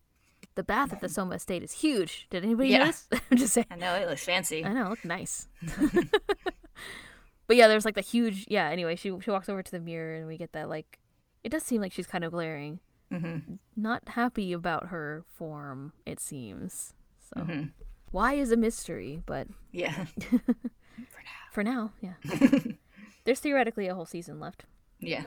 The bath at the Sohma Estate is huge. Did anybody Yeah. notice? <laughs> I'm just saying. I know it looks fancy. I know, it looks nice. <laughs> <laughs> but yeah, there's like the huge. Yeah. Anyway, she she walks over to the mirror, and we get that like. It does seem like she's kind of glaring, Mm-hmm. not happy about her form. It seems so. Mhm. Why is a mystery, but Yeah, <laughs> for now, yeah. <laughs> There's theoretically a whole season left. yeah.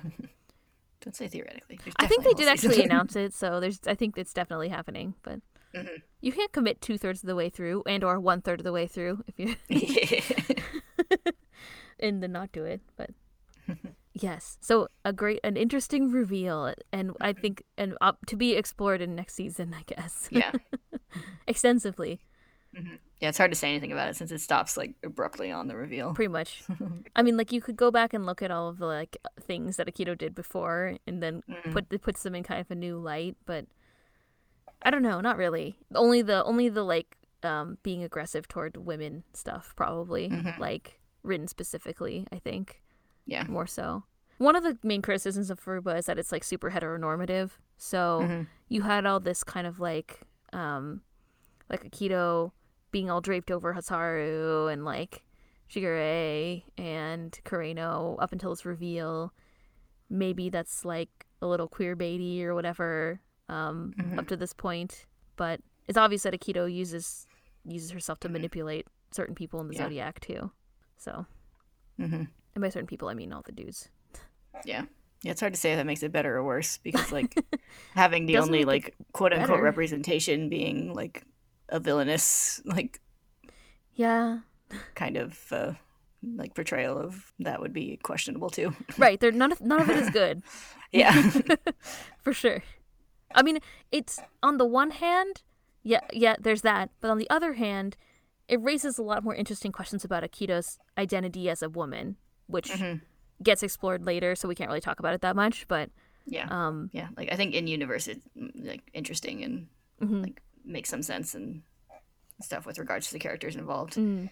Don't say theoretically. I think they did actually announce it, so there's. I think it's definitely happening, but Mhm. you can't commit two thirds of the way through and or one third of the way through if you <laughs> and then not do it. But yes, so a great, an interesting reveal, and I think and up to be explored in next season, I guess, yeah, extensively, yeah. It's hard to say anything about it since it stops like abruptly on the reveal. pretty much. <laughs> I mean, like you could go back and look at all of the like things that Akito did before, and then Mm. put it puts them in kind of a new light, but. I don't know, not really. Only the only the like um being aggressive toward women stuff probably Mhm. like written specifically, I think. Yeah. more so. One of the main criticisms of Furuba is that it's like super heteronormative. So Mhm. you had all this kind of like um like Akito being all draped over Hasaru and like Shigure and Kureno up until this reveal. Maybe that's like a little queer baity or whatever um Mhm. up to this point. But it's obvious that Akito uses uses herself to manipulate certain people in the Yeah. zodiac too. So Mhm. and by certain people I mean all the dudes. Yeah. Yeah, it's hard to say if that makes it better or worse because like <laughs> having the Doesn't only like quote unquote better. representation being like a villainous like Yeah. kind of uh, like portrayal of that would be questionable too. <laughs> Right. They're none of none of it is good. <laughs> yeah. <laughs> For sure. I mean, it's on the one hand, yeah, yeah, there's that, but on the other hand, it raises a lot more interesting questions about Akito's identity as a woman, which Mhm. gets explored later, so we can't really talk about it that much, but Yeah. um Yeah. Like I think in universe it's mm, like interesting and mhm. like makes some sense and stuff with regards to the characters involved. Mm.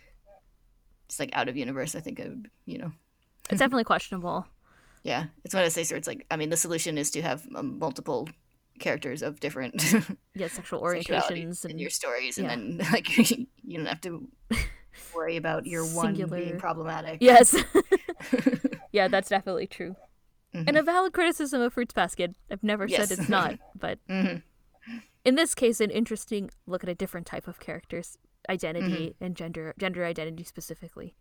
It's like out of universe, I think, it would, you know, it's definitely questionable. yeah, it's one of those things where it's like, I mean, the solution is to have um, multiple characters of different <laughs> Yeah, sexual orientations in and your stories, and then <laughs> like you don't have to <laughs> worry about your one being problematic. Yes. yeah, that's definitely true. Mhm. And a valid criticism of Fruits Basket. I've never Yes. said it's not, but Mhm. In this case, an interesting look at a different type of character's identity Mm-hmm. and gender gender identity specifically.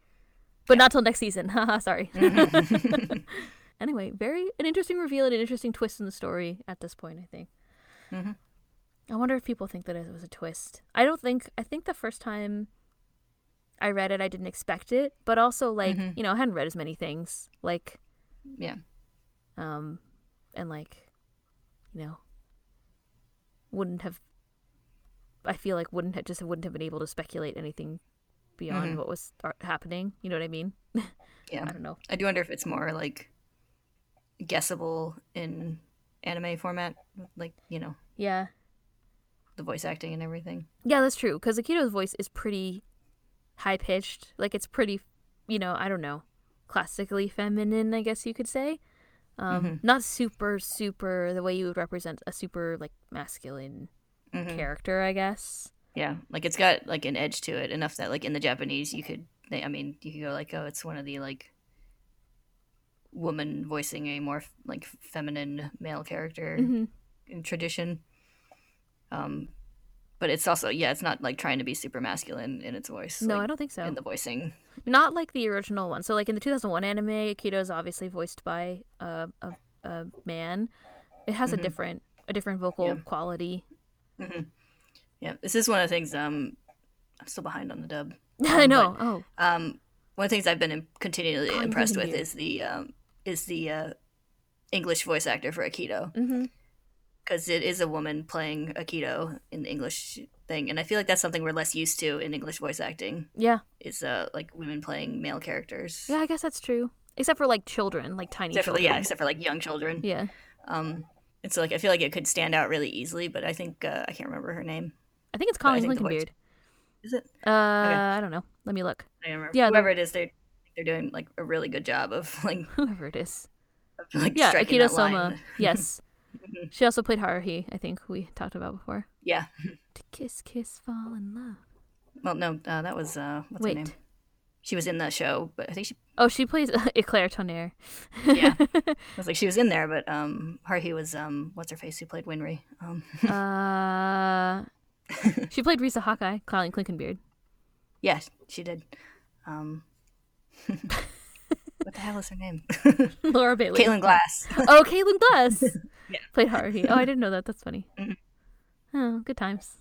But not till next season. <laughs> Haha, sorry. <laughs> Mm-hmm. <laughs> anyway, very an interesting reveal and an interesting twist in the story at this point, I think. Mhm. I wonder if people think that it was a twist. I don't think I think the first time I read it I didn't expect it, but also like, Mhm. you know, I hadn't read as many things. Like Yeah. um and like you know wouldn't have i feel like wouldn't have just wouldn't have been able to speculate anything beyond Mhm. what was happening you know what i mean <laughs> Yeah. i don't know I do wonder if it's more like guessable in anime format, like you know yeah the voice acting and everything. yeah that's true because akito's voice is pretty high pitched like it's pretty you know i don't know classically feminine i guess you could say um Mhm. not super super the way you would represent a super like masculine Mhm. character i guess Yeah, like it's got like an edge to it enough that like in the Japanese you could, they, I mean, you could go like, oh, it's one of the like woman voicing a more like feminine male character hmm in tradition. Um, but it's also yeah, it's not like trying to be super masculine in its voice. no like, i don't think so in the voicing. Not like the original one. So, like in the 2001 anime, Akito is obviously voiced by a, a, a man. It has a Mhm. different a different vocal Yeah. quality. Yeah, this is one of the things. Um, I'm still behind on the dub. <laughs> I Um, know. but, oh, Um, one of the things I've been continually impressed with is the um, is the uh, English voice actor for Akito mm-hmm. Because it is a woman playing Akito in the English thing, and I feel like that's something we're less used to in English voice acting yeah, is uh, like women playing male characters. yeah. I guess that's true. Except for like children, like tiny Except for, children. yeah, except for like young children. yeah. Um, and so like I feel like it could stand out really easily, but I think uh, I can't remember her name. I think it's But I Colleen think the voice- Clinkenbeard. Is it? Uh, I don't know. Let me look. I remember. Yeah, whoever it is, they're they're doing like a really good job of <laughs> like Whoever it is. of, like Yeah, striking Akira that line. Sohma. Yes. <laughs> Mhm. she also played Haruhi, I think we talked about before. Yeah. To kiss, kiss, fall in love. Well, no, uh, that was uh, what's Wait. her name? She was in the show, but I think she. Oh, she plays <laughs> Eclair Tonnerre. Yeah, <laughs> I was like she was in there, but um, Haruhi was um, what's her face who played Winry. Um, <laughs> uh, she played Riza Hawkeye, Colleen Clinkenbeard. yeah, she did. Um, what the hell is her name? <laughs> Laura Bailey. Caitlin Glass. <laughs> Oh, Caitlin Glass. <laughs> Yeah. Played Haruhi. Oh, I didn't know that. That's funny. Mhm. Oh, good times.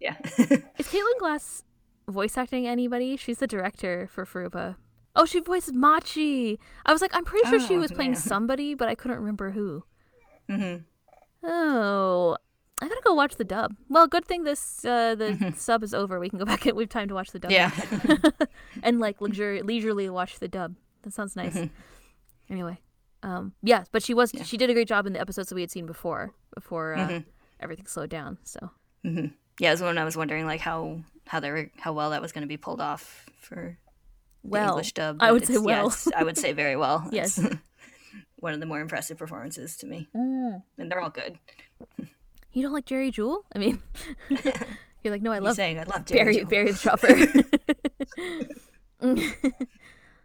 yeah. Is Caitlin Glass voice acting anybody? She's the director for Furuba. Oh, she voiced Machi. I was like, I'm pretty sure she Oh, was playing yeah. somebody, but I couldn't remember who. hmm Oh, I gotta go watch the dub. Well, good thing this uh, the Mhm. sub is over. We can go back and we have time to watch the dub. Yeah. and like luxuri- leisurely watch the dub. That sounds nice. <laughs> Anyway, um, yeah, but she was Yeah. she did a great job in the episodes that we had seen before before uh, Mhm. everything slowed down. So hmm Yeah, it was when I was wondering like how how they were how well that was going to be pulled off for the well, English dub. I would say well. I would say very well. <laughs> Yes. <laughs> One of the more impressive performances to me, and they're all good. you don't like Jerry Jewell? I mean, you're like, no, I You're love saying I love Barry Jerry. Jewell. Barry the Chopper.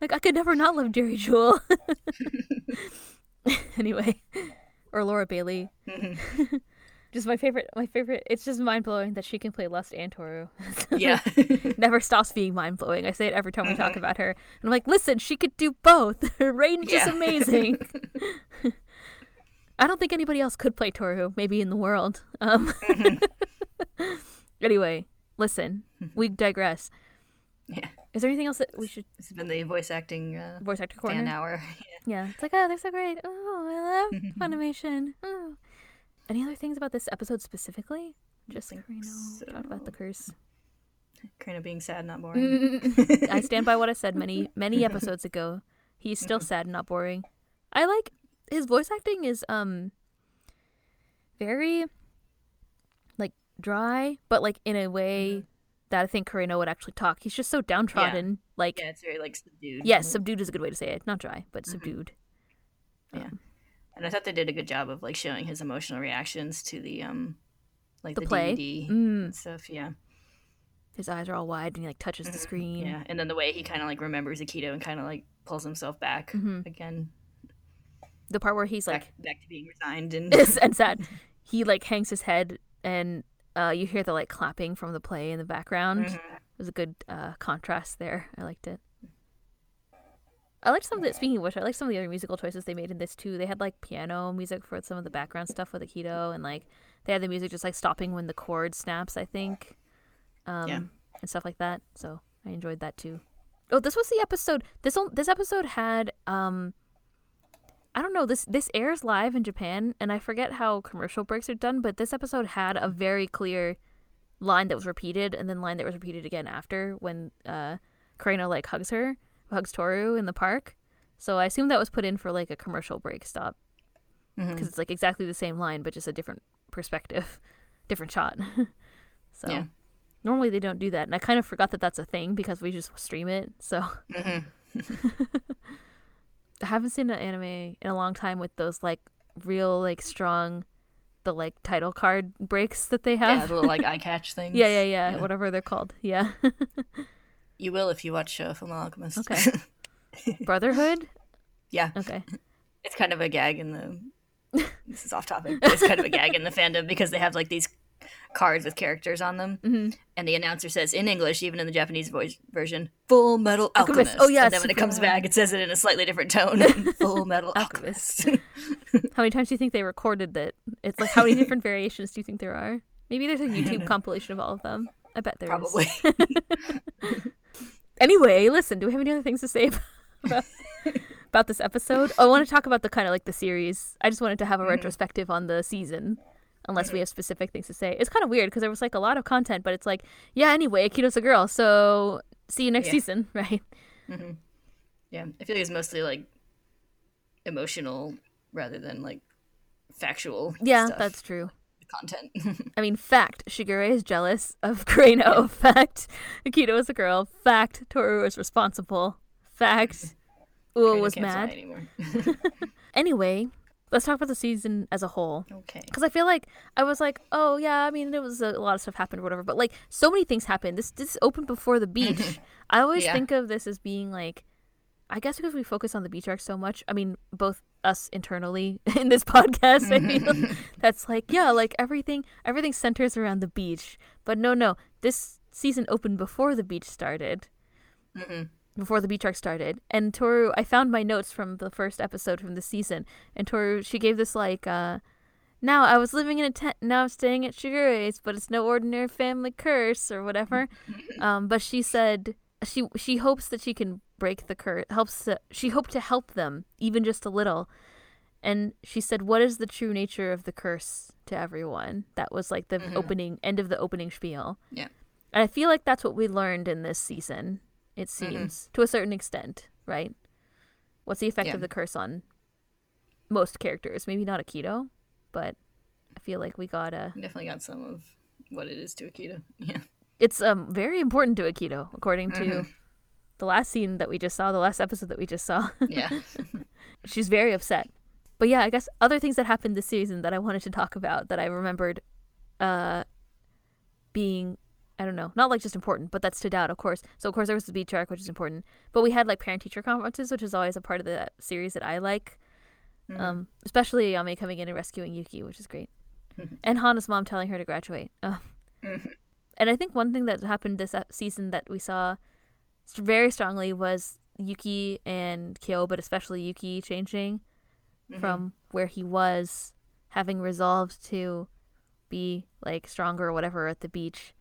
Like I could never not love Jerry Jewell. <laughs> anyway, or Laura Bailey. <laughs> Just my favorite. My favorite. It's just mind blowing that she can play Lust and Toru. <laughs> yeah. Never stops being mind blowing. I say it every time we talk about her. And I'm like, listen, she could do both. Her range is amazing. I don't think anybody else could play Toru, maybe in the world. Um, anyway, listen, we digress. Yeah. Is there anything else that we should This has been the voice acting uh, voice actor corner? fan hour. <laughs> Yeah, it's like, oh, they're so great. Oh, I love <laughs> Funimation. Oh. Any other things about this episode specifically? Just think Kureno talk about the curse. kind of being sad, not boring. <laughs> I stand by what I said many many episodes ago. He's still sad and not boring. I like his voice acting is um very like dry, but like in a way that I think Kureno would actually talk. He's just so downtrodden. Like yeah, it's very like subdued. yes, subdued is a good way to say it. Not dry, but subdued. Yeah. And I thought they did a good job of like showing his emotional reactions to the um like The the, play? DVD Mm. and stuff. Yeah. His eyes are all wide and he like touches the screen. Yeah. And then the way he kind of like remembers Akito and kind of like pulls himself back Mhm. again, The part where he's like back back to being resigned and <laughs> and sad. <laughs> He like hangs his head and uh, you hear the like clapping from the play in the background. Mhm. It was a good uh, contrast there. I liked it. I liked some of the speaking of which, I liked some of the other musical choices they made in this too. They had like piano music for some of the background stuff with Akito and like they had the music just like stopping when the chord snaps, I think. Um Yeah. and stuff like that. So I enjoyed that too. Oh, this was the episode this this episode had um I don't know, this this airs live in Japan and I forget how commercial breaks are done, but this episode had a very clear line that was repeated and then line that was repeated again after when uh Kureno like hugs her, hugs Toru in the park. So I assume that was put in for like a commercial break stop because it's like exactly the same line but just a different perspective, <laughs> different shot. <laughs> so Yeah. normally they don't do that, and I kind of forgot that that's a thing because we just stream it. So Mhm. <laughs> I haven't seen an anime in a long time with those like real like strong, the like title card breaks that they Yeah, have. the little like <laughs> eye catch things. Yeah, yeah, yeah, Yeah. whatever they're called. Yeah. <laughs> You will if you watch uh, Full Alchemist. Okay. <laughs> Brotherhood? yeah, Okay. it's kind of a gag in the. this is off topic. but It's kind of a gag in the fandom because they have like these cards with characters on them, hmm and the announcer says in English, even in the Japanese voice version, "Full Metal Alchemist. Alchemist." Oh, yes. And then when it comes back, it says it in a slightly different tone. <laughs> <laughs> Full Metal Alchemist. How many times do you think they recorded that? It's like how many different variations do you think there are? Maybe there's a YouTube compilation of all of them. I bet there is. Probably. <laughs> Anyway, listen, do we have any other things to say about, about this episode? Oh, I want to talk about the kind of like the series. I just wanted to have a Mm-hmm. retrospective on the season, unless we have specific things to say. It's kind of weird because there was like a lot of content, but it's like, yeah, anyway, Akito's a girl, so see you next Yeah. season, <laughs> right? Mm-hmm. Yeah, I feel like it's mostly like emotional rather than like factual. Yeah, stuff, that's true. content. <laughs> I mean, fact, Shigure is jealous of Kureno. <laughs> Fact, Akito is a girl. Fact, Toru is responsible. Fact, mm-hmm. Uo was mad. Anyway, let's talk about the season as a whole. okay. Because I feel like I was like, oh yeah, I mean, it was a, a lot of stuff happened or whatever, but like so many things happened. This this opened before the beach. <laughs> I always Yeah. think of this as being like, I guess because we focus on the beach arc so much. I mean, both us internally <laughs> in this podcast, I feel <laughs> that's like yeah, like everything everything centers around the beach. But no, no, this season opened before the beach started Mm-mm. Before the beach arc started. And Toru, I found my notes from the first episode from the season, and Toru, she gave this like, uh, now I was living in a tent, now I'm staying at Shigure's, but it's no ordinary family curse or whatever. <laughs> um, but she said she she hopes that she can break the curse. Helps to, she hoped to help them even just a little. And she said, "What is the true nature of the curse to everyone?" That was like the opening end of the opening spiel. Yeah. And I feel like that's what we learned in this season. It seems to a certain extent, right? What's the effect Yeah. of the curse on most characters? Maybe not Akito, but I feel like we got a. Definitely got some of what it is to Akito. <laughs> Yeah. It's um very important to Akito, according to the last scene that we just saw, the last episode that we just saw. <laughs> Yeah. <laughs> She's very upset. But yeah, I guess other things that happened this season that I wanted to talk about that I remembered uh being I don't know, not like just important, but that stood out, of course. So of course there was the beach arc, which is important. But we had like parent teacher conferences, which is always a part of the series that I like. Um, especially Yame coming in and rescuing Yuki, which is great. and Hana's mom telling her to graduate. <laughs> Uh, and I think one thing that happened this season that we saw very strongly was Yuki and Kyo, but especially Yuki changing from where he was, having resolved to be like stronger or whatever at the beach.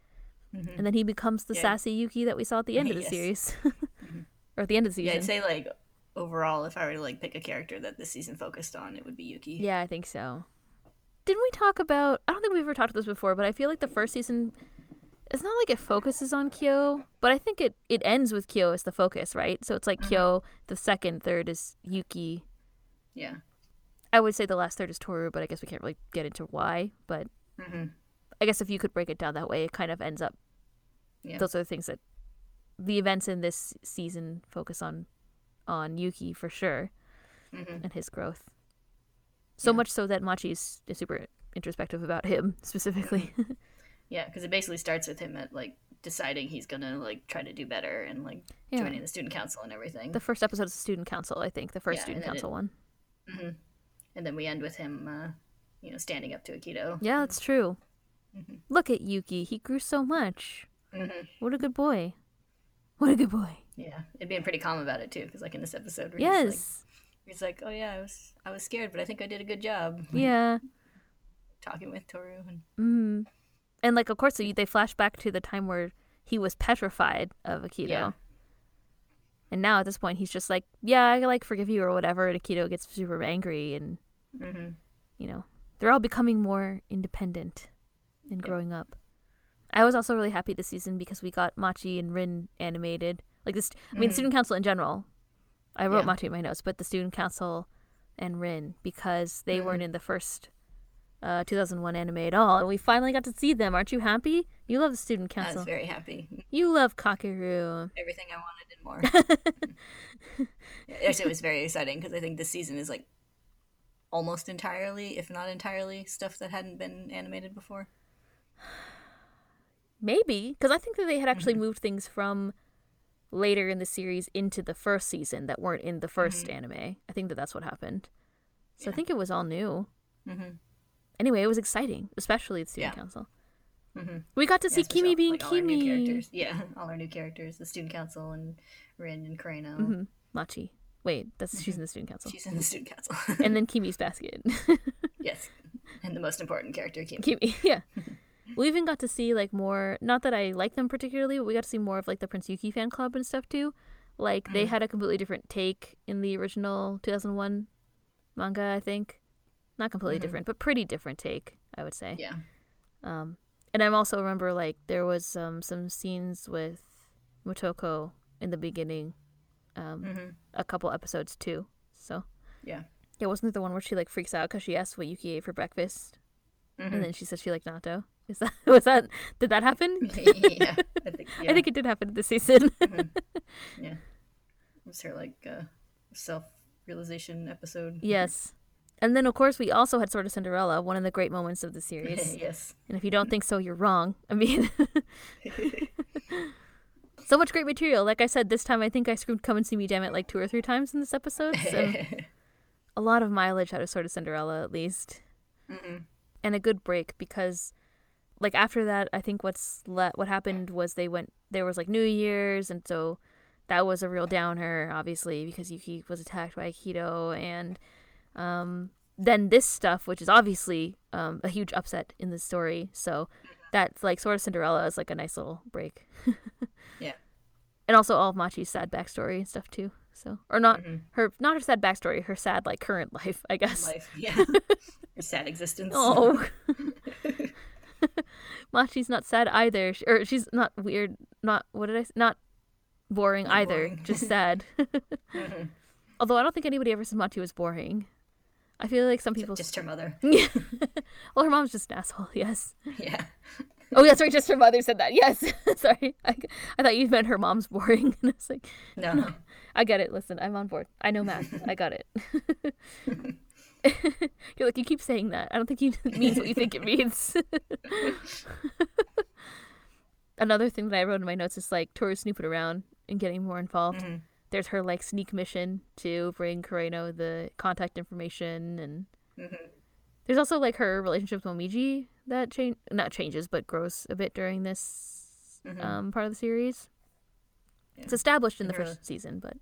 Mm-hmm. And then he becomes the Yeah. sassy Yuki that we saw at the end of the Yes. series. <laughs> Mm-hmm. or at the end of the Yeah, season. I'd say like overall, if I were to like pick a character that this season focused on, it would be Yuki. Yeah, I think so. Didn't we talk about? I don't think we've ever talked about this before, but I feel like the first season, it's not like it focuses on Kyo, but I think it it ends with Kyo as the focus, right? So it's like mm-hmm. Kyo. The second, third is Yuki. Yeah. I would say the last third is Toru, but I guess we can't really get into why. But hmm I guess if you could break it down that way, it kind of ends up. Yeah. Those are the things that the events in this season focus on, on Yuki for sure, hmm and his growth. So Yeah. much so that Machi's is super introspective about him <laughs> specifically. Yeah, because it basically starts with him at like deciding he's gonna like try to do better and like Yeah. joining the student council and everything. the first episode is the student council, I think, the first Yeah, student council it- one. hmm And then we end with him, uh, you know, standing up to Akito. Yeah, that's true. Mm-hmm. Look at Yuki. He grew so much. Hmm What a good boy. What a good boy. Yeah, and being pretty calm about it too, because like in this episode, where he's like, Yes. he's like, "Oh yeah, I was I was scared, but I think I did a good job." <laughs> Yeah. talking with Toru and Mm. And like, of course, they they flash back to the time where he was petrified of Akito. Yeah. And now at this point, he's just like, yeah, I like forgive you or whatever. And Akito gets super angry, and hmm you know, they're all becoming more independent and growing up. I was also really happy this season because we got Machi and Rin animated. Like this, I mean, student council in general. I wrote Mm-hmm. Yeah. Machi in my notes, but the student council and Rin because they Mm-hmm. weren't in the first uh, 2001 anime at all, and we finally got to see them. Aren't you happy? You love the student council. I was very happy. You love Kakeru. Everything I wanted and more. <laughs> Actually, it was very exciting because I think this season is like almost entirely, if not entirely, stuff that hadn't been animated before. Maybe because I think that they had Mm-hmm. actually moved things from later in the series into the first season that weren't in the 1st anime. I think that that's what happened. So I Mm-hmm. Think it was all new. Mm-hmm. Anyway, it was exciting, especially the student Yeah. council. Mm-hmm. We got to see Kimi being new Kimi. characters. <laughs> Yeah, all our new characters, the student council and Rin and Kureno. Machi. Wait, that's she's in the student council. She's in the student council. and then <laughs> Kimi's basket. yes, and the most important character, Kimi. Kimi, <laughs> yeah. We even got to see like more. Not that I like them particularly, but we got to see more of like the Prince Yuki fan club and stuff too. Like they Mhm. had a completely different take in the original 2001 manga. I think not completely Mhm. different, but pretty different take. I would say. Yeah. Um, and I also remember like there was um, some scenes with Motoko in the beginning, um, hmm a couple episodes too. So Yeah. yeah, wasn't it the one where she like freaks out because she asked what Yuki ate for breakfast, hmm and then she said she liked natto? <laughs> Is that was that did that happen? <laughs> yeah. I think. Yeah. <laughs> I think it did happen this season. Mhm. Yeah. Was her like uh, self realization episode? yes. And then of course we also had Sort of Cinderella, one of the great moments of the series. yes. and if you don't think so, you're wrong. I mean, so much great material. Like I said, this time I think I screamed "Come and See Me, Damn It" like two or three times in this episode. So a lot of mileage out of Sort of Cinderella, at least, hmm and a good break because, like after that, I think what's le- what happened was they went there was like New Year's, and so that was a real downer, obviously, because Yuki was attacked by Akito, and um, then this stuff, which is obviously um, a huge upset in the story. So that's like sort of Cinderella is like a nice little break. <laughs> Yeah. And also all of Machi's sad backstory and stuff too. So or not Mhm. her not her sad backstory, her sad like current life, I guess. Life. Yeah. <laughs> Her sad existence. Oh. <laughs> <laughs> Machi's not sad either, Sh- or she's not weird. Not what did I? Say? Not boring Not either. boring. Just <laughs> sad. Mhm. <laughs> Although I don't think anybody ever said Machi was boring. I feel like some people. Just her mother. Yeah. well, her mom's just an asshole. Yes. Yeah. Oh, yeah, sorry. Just her mother said that. Yes. sorry. I, I thought you meant her mom's boring. and I was like, No. I get it. Listen, I'm on board. I know math. I got it. <laughs> You're like, you keep saying that. I don't think it <laughs> means what you think it means. <laughs> Another thing that I wrote in my notes is like Toru snooping around and getting more involved. Mhm. There's her like sneak mission to bring Kureno the contact information, and Mhm. there's also like her relationship with Momiji that change not changes but grows a bit during this Mhm. um, part of the series. Yeah. It's established in the her- first season, but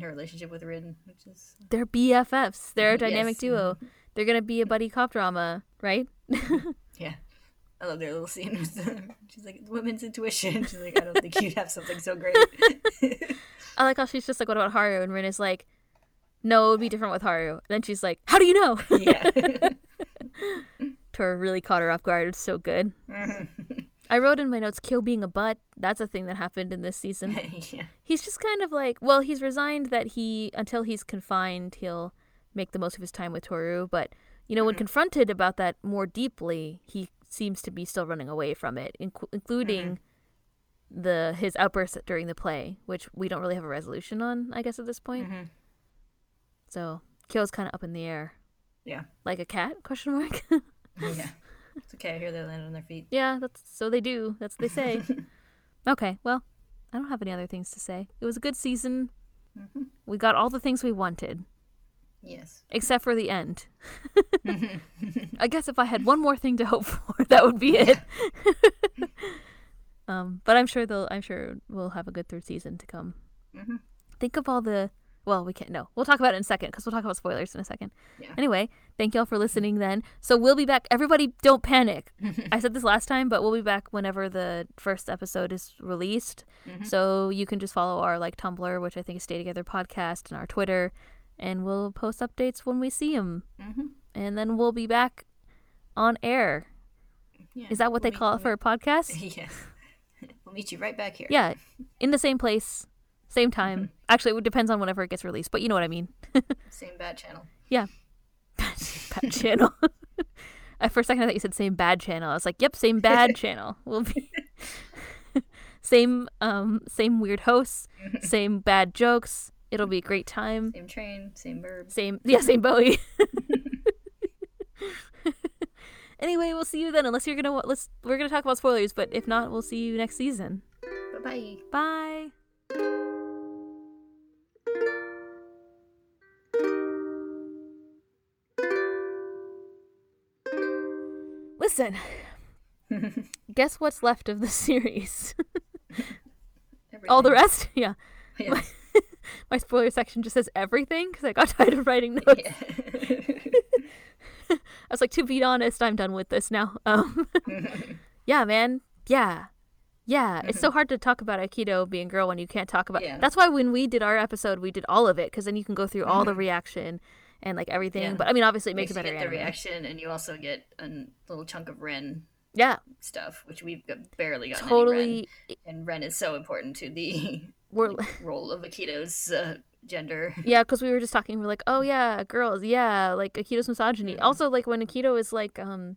And her relationship with Rin, which is. they're BFFs. They're a dynamic Yes. duo. They're gonna be a buddy cop drama, right? <laughs> Yeah. I love their little scene. <laughs> She's like, women's intuition. She's like, I don't think you'd have something so great. <laughs> I like how she's just like, "What about Haru?" And Rin is like, "No, it would be different with Haru." And then she's like, "How do you know?" yeah. Toru really caught her off guard. It's so good. Mhm. I wrote in my notes, Kyo being a butt. That's a thing that happened in this season. <laughs> yeah. He's just kind of like, well, he's resigned that he, until he's confined, he'll make the most of his time with Toru. But, you know, when Mhm. confronted about that more deeply, he seems to be still running away from it, inc- including the his outburst during the play, which we don't really have a resolution on, I guess, at this point. Mhm. So Kyo's kind of up in the air. Yeah. Like a cat? Question mark. <laughs> Yeah. It's okay. I hear they land on their feet. yeah, that's so they do. That's what they say. <laughs> okay, well, I don't have any other things to say. It was a good season. Mhm. We got all the things we wanted. Yes. except for the end. <laughs> I guess if I had one more thing to hope for, <laughs> that would be it. <laughs> um, but I'm sure they'll. I'm sure we'll have a good third season to come. Mhm. Think of all the. Well, we can't. No, we'll talk about it in a second because we'll talk about spoilers in a second. Yeah. Anyway, thank y'all for listening. Then, so we'll be back. Everybody, don't panic. <laughs> I said this last time, but we'll be back whenever the first episode is released. Mhm. So you can just follow our like Tumblr, which I think is Stay Together Podcast, and our Twitter, and we'll post updates when we see them. Mhm. And then we'll be back on air. Yeah. Is that what We'll they call it for a podcast? <laughs> Yes. We'll meet you right back here. Yeah, in the same place, same time. Actually, it depends on whenever it gets released, but you know what I mean. <laughs> Same bad channel. Yeah. bad <laughs> channel. <laughs> At first second, I thought you said same bad channel. I was like, yep, same bad channel. We'll be same, um, same weird hosts, same bad jokes. It'll be a great time. Same train. Same bird. Same, yeah, same Bowie. anyway, we'll see you then. Unless you're gonna, let's we're gonna talk about spoilers, but if not, we'll see you next season. Bye bye. Listen, guess what's left of the series? <laughs> All the rest? <laughs> Yeah. Yeah. <laughs> My spoiler section just says everything because I got tired of writing notes. Yeah. I was like, to be honest, I'm done with this now. Um, yeah, man. Yeah. Yeah, it's so hard to talk about Akito being girl when you can't talk about. Yeah. That's why when we did our episode, we did all of it because then you can go through all the reaction and like everything. Yeah. But I mean, obviously, it makes Makes you better. get the anime. reaction, and you also get a little chunk of Ren Yeah, stuff, which we've barely gotten. any totally. Ren. and Ren is so important to the <laughs> We're role of Akito's uh, gender. yeah, because we were just talking. We're like, oh yeah, girls, yeah, like Akito's misogyny. Also, like when Akito is like, um,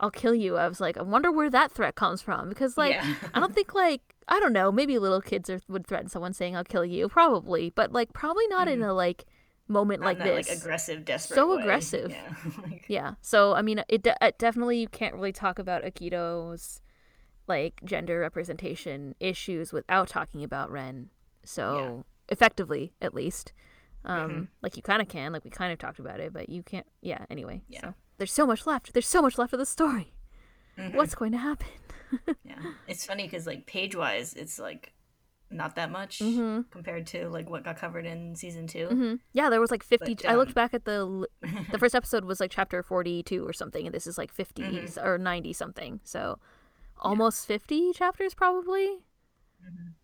I'll kill you. I was like, I wonder where that threat comes from because like. yeah. I don't think like I don't know. Maybe little kids are, would threaten someone saying "I'll kill you," probably, but like probably not in a like moment Not like that, this. like aggressive, desperate. So way. aggressive. Yeah. <laughs> Like, Yeah. So I mean, it, de- it definitely you can't really talk about Akito's like gender representation issues without talking about Ren. So effectively, at least, um, Mhm. like you kind of can. Like we kind of talked about it, but you can't. Yeah. Anyway. Yeah. So there's so much left. There's so much left of the story. mhm. What's going to happen? <laughs> Yeah, it's funny because like page wise, it's like not that much Mhm. compared to like what got covered in season 2 hmm Yeah, there was like 50. But, I looked um, back at the <laughs> the first episode was like chapter 42 or something, and this is like 50 Mhm. or 90 something. So almost 50 chapters probably, Mhm.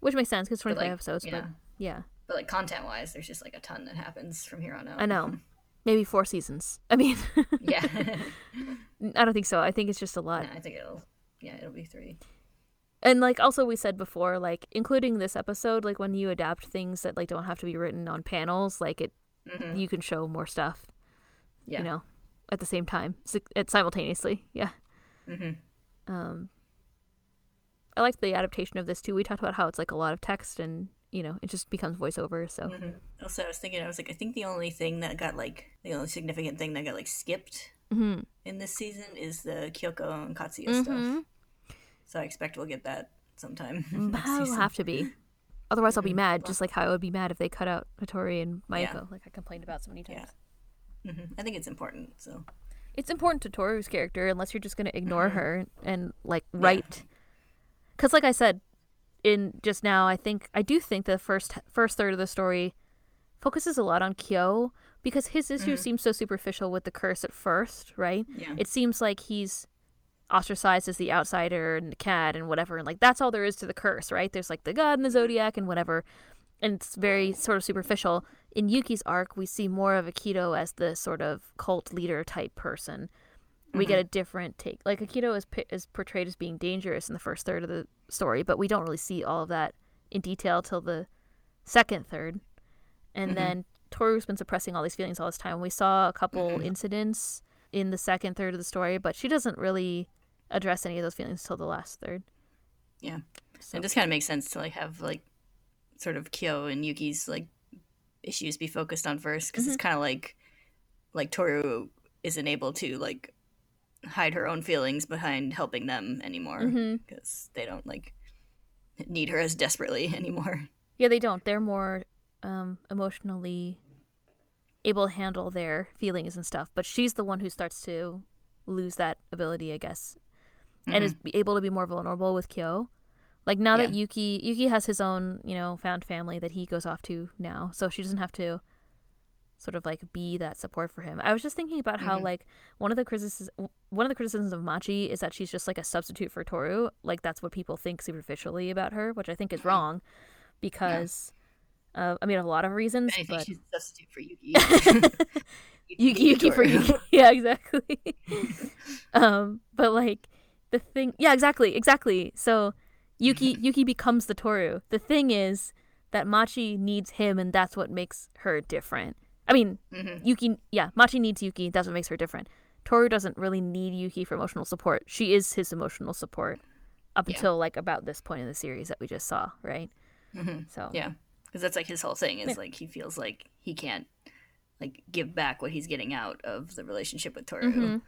which makes sense because 25 like, episodes. yeah. But yeah, But like content wise, there's just like a ton that happens from here on out. I know. <laughs> Maybe four seasons. I mean, yeah, <laughs> I don't think so. I think it's just a lot. Yeah, I think it'll. Yeah, it'll be three. And like also we said before, like including this episode, like when you adapt things that like don't have to be written on panels, like it, hmm you can show more stuff. Yeah. You know, at the same time, si- it simultaneously. Yeah. hmm Um, I like the adaptation of this too. We talked about how it's like a lot of text and you know it just becomes voiceover. So hmm Also, I was thinking, I was like, I think the only thing that got like the only significant thing that got like skipped Mhm. in this season is the Kyoko and Katsuya stuff. So I expect we'll get that sometime. <laughs> next I'll have to be. Otherwise, I'll be Mhm. mad, just like how I would be mad if they cut out Hatori and Yeah. Like I complained about so many times. Yeah. hmm I think it's important. So It's important to Toru's character, unless you're just gonna ignore Mhm. her and like write. Because, like I said, in just now, I think I do think the first first third of the story focuses a lot on Kyo because his issue Mhm. seems so superficial with the curse at first, right? yeah, it seems like he's ostracized as the outsider and the cat and whatever and like that's all there is to the curse right? There's like the god and the zodiac and whatever and it's very sort of superficial. In yuki's arc we see more of akito as the sort of cult leader type person. We get a different take like akito is, is portrayed as being dangerous in the first third of the story but we don't really see all of that in detail till the second third. And Mhm. then toru's been suppressing all these feelings all this time. We saw a couple Mhm. incidents in the second third of the story but she doesn't really address any of those feelings till the last third Yeah. so, it just kind of makes sense to like have like sort of Kyo and Yuki's like issues be focused on first because it's Mm-hmm. kind of like like Toru isn't able to like hide her own feelings behind helping them anymore because they don't like need her as desperately <laughs> anymore. yeah they don't they're more um emotionally able to handle their feelings and stuff but she's the one who starts to lose that ability i guess and is able to be more vulnerable with Kyo. Like now that Yuki Yuki has his own, you know, found family that he goes off to now, so she doesn't have to sort of like be that support for him. I was just thinking about how Mhm. like one of the criticisms one of the criticisms of Machi is that she's just like a substitute for Toru. Like that's what people think superficially about her, which I think is Mhm. wrong because uh, I mean a lot of reasons, I think but she's a substitute for Yuki. Yuki <laughs> Yuki for Yuki. <laughs> Yeah, exactly. <laughs> um, but like the thing, yeah, exactly, exactly. So Yuki <laughs> Yuki becomes the Toru. The thing is that Machi needs him, and that's what makes her different. I mean, Mhm. Yuki, yeah, Machi needs Yuki. That's what makes her different. Toru doesn't really need Yuki for emotional support. She is his emotional support up Yeah. until like about this point in the series that we just saw, right? Mhm. So Yeah, because that's like his whole thing is Yeah. like he feels like he can't like give back what he's getting out of the relationship with Toru, Mhm.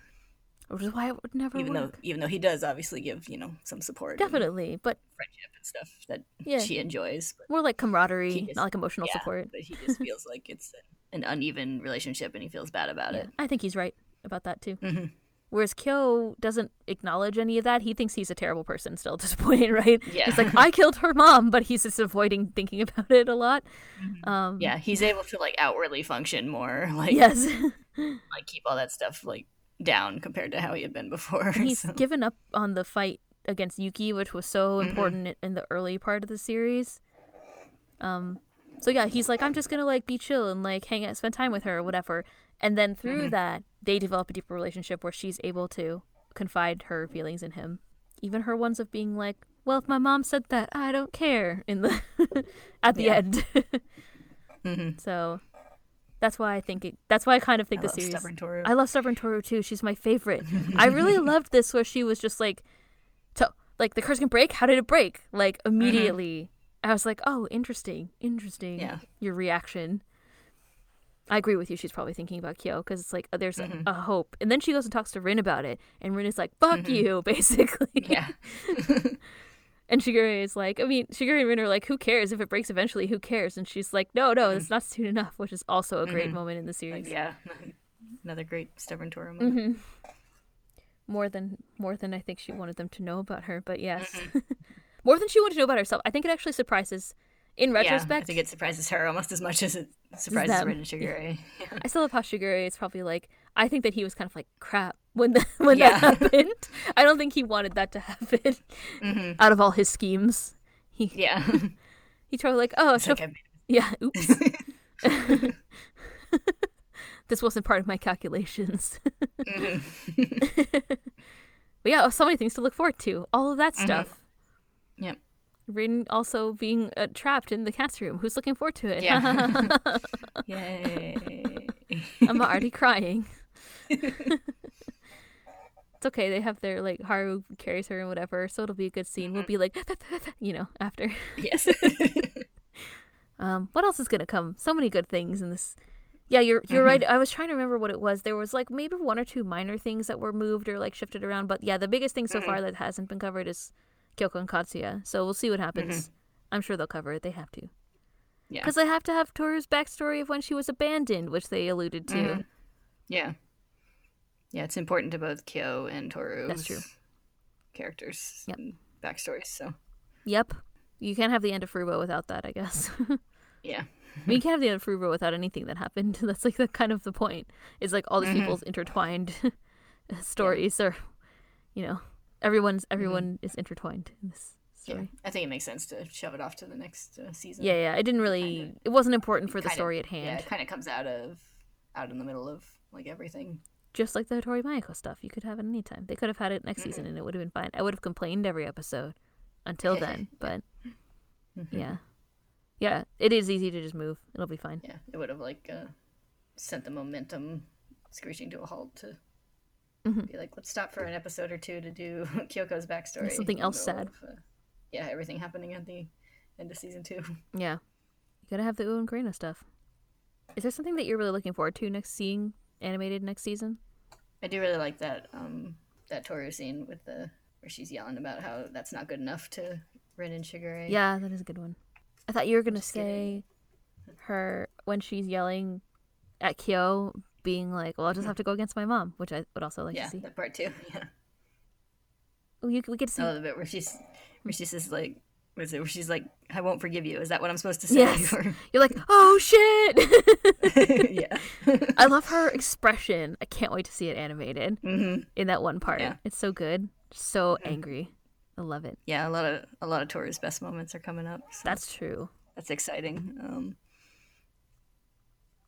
Which is why it would never even work. though even though he does obviously give you know some support, Definitely, but friendship and stuff that Yeah. she enjoys. But, more like camaraderie, just- not like emotional yeah, support. but he just feels like it's an uneven relationship and he feels bad about Yeah, it. I think he's right about that too. hmm Whereas Kyo doesn't acknowledge any of that. He thinks he's a terrible person still at this <laughs> point, right? Yeah. He's like, I killed her mom, but he's just avoiding thinking <laughs> about it a lot. Um, yeah, he's able to like outwardly function more, <laughs> like Yes. like keep all that stuff like down compared to how he had been before. he's <laughs> so- given up on the fight against Yuki, which was so Mm-hmm. important in the early part of the series. Um, so yeah, he's like, I'm just gonna like be chill and like hang out, spend time with her or whatever. And then through Mm-hmm. that, they develop a deeper relationship where she's able to confide her feelings in him, even her ones of being like, "Well, if my mom said that, I don't care." In the <laughs> at the Yeah. end, <laughs> Mhm. so that's why I think it. That's why I kind of think I the love series. Stubborn Toru. I love Stubborn Toru too. She's my favorite. I really <laughs> loved this where she was just like, so like the curse can break. How did it break? Like mm-hmm. immediately, I was like, oh, interesting, interesting. Yeah. your reaction. I agree with you. She's probably thinking about Kyo because it's like uh, there's a, mm-hmm. a hope, and then she goes and talks to Rin about it, and Rin is like, "Fuck mm-hmm. you," <laughs> basically. yeah. <laughs> And Shigure is like, I mean, Shigure and Rin are like, "Who cares if it breaks eventually? Who cares?" And she's like, "No, no, it's mm-hmm. not soon enough," which is also a great mm-hmm. moment in the series. Like, yeah. <laughs> Another great Stubborn Toru moment. hmm More than more than I think she wanted them to know about her, but yes, mm-hmm. <laughs> more than she wanted to know about herself. I think it actually surprises. In Yeah, I think it surprises her almost as much as it surprises. Rin and Shigure. Yeah. <laughs> I still love how Shigure is probably like. I think that he was kind of like crap when the, <laughs> when Yeah. that happened. <laughs> I don't think he wanted that to happen. Mhm. Out of all his schemes, he Yeah. <laughs> he tried like, oh, she'll- like, yeah, oops. this wasn't part of my calculations. Mhm. But yeah, so many things to look forward to. All of that Mm-hmm. stuff. Yep. Rin also being uh, trapped in the cat's room. Who's looking forward to it? Yeah. Yay. I'm already crying. It's okay. They have their like Haru carries her and whatever, so it'll be a good scene. Mm-hmm. We'll be like, you know, after. yes. <laughs> Um, what else is gonna come? So many good things in this. Yeah, you're Mm-hmm. you're right. I was trying to remember what it was. There was like maybe one or two minor things that were moved or like shifted around, but yeah, the biggest thing so Mm-hmm. far that hasn't been covered is Kyoko and Katsuya. So we'll see what happens. Mm-hmm. I'm sure they'll cover it. They have to. Yeah. Because they have to have Toru's backstory of when she was abandoned, which they alluded to. Mhm. Yeah. Yeah, it's important to both Kyo and Toru. That's true. Characters Yep. and backstories. So Yep. You can't have the end of Furuba without that, I guess. <laughs> yeah. I mean, you can't have the end of Furuba without anything that happened. <laughs> That's like the kind of the point. Is like all these Mm-hmm. people's intertwined <laughs> stories, or you know, everyone's everyone is intertwined in this Yeah. story. I think it makes sense to shove it off to the next uh, season. Yeah, yeah. It didn't really. It wasn't important for the Kinda- story at Yeah, hand. it kind of comes out of out in the middle of like everything. Just like the Tori Mayuko stuff, you could have it anytime. They could have had it next season, and it would have been fine. I would have complained every episode until then, <laughs> but Mm-hmm. yeah, yeah. It is easy to just move. It'll be fine. Yeah, it would have like uh, sent the momentum screeching to a halt to Mhm. be like, let's stop for an episode or two to do <laughs> Kyoko's backstory. something else sad. of, uh, yeah, everything happening at the end of season two. Yeah. You gotta have the Uo and Kureno stuff. Is there something that you're really looking forward to next seeing animated next season? I do really like that um that Toru scene with the where she's yelling about how that's not good enough to Rin and Shigure. Yeah, that is a good one. I thought you were gonna Just say her when she's yelling at Kyo being like, Well, I'll just have to go against my mom, which I would also like yeah, to see. that part too. <laughs> Yeah, Oh, you, we get to see love the bit where she's where she says like, what is it? Where she's like, I won't forgive you. Is that what I'm supposed to say? Yes. <laughs> Or- You're like, Oh shit <laughs> yeah. <laughs> I love her expression. I can't wait to see it animated hmm in that one part. Yeah. It's so good. So angry. I love it. Yeah, a lot of a lot of Toru's best moments are coming up. So. That's true. That's exciting. Um,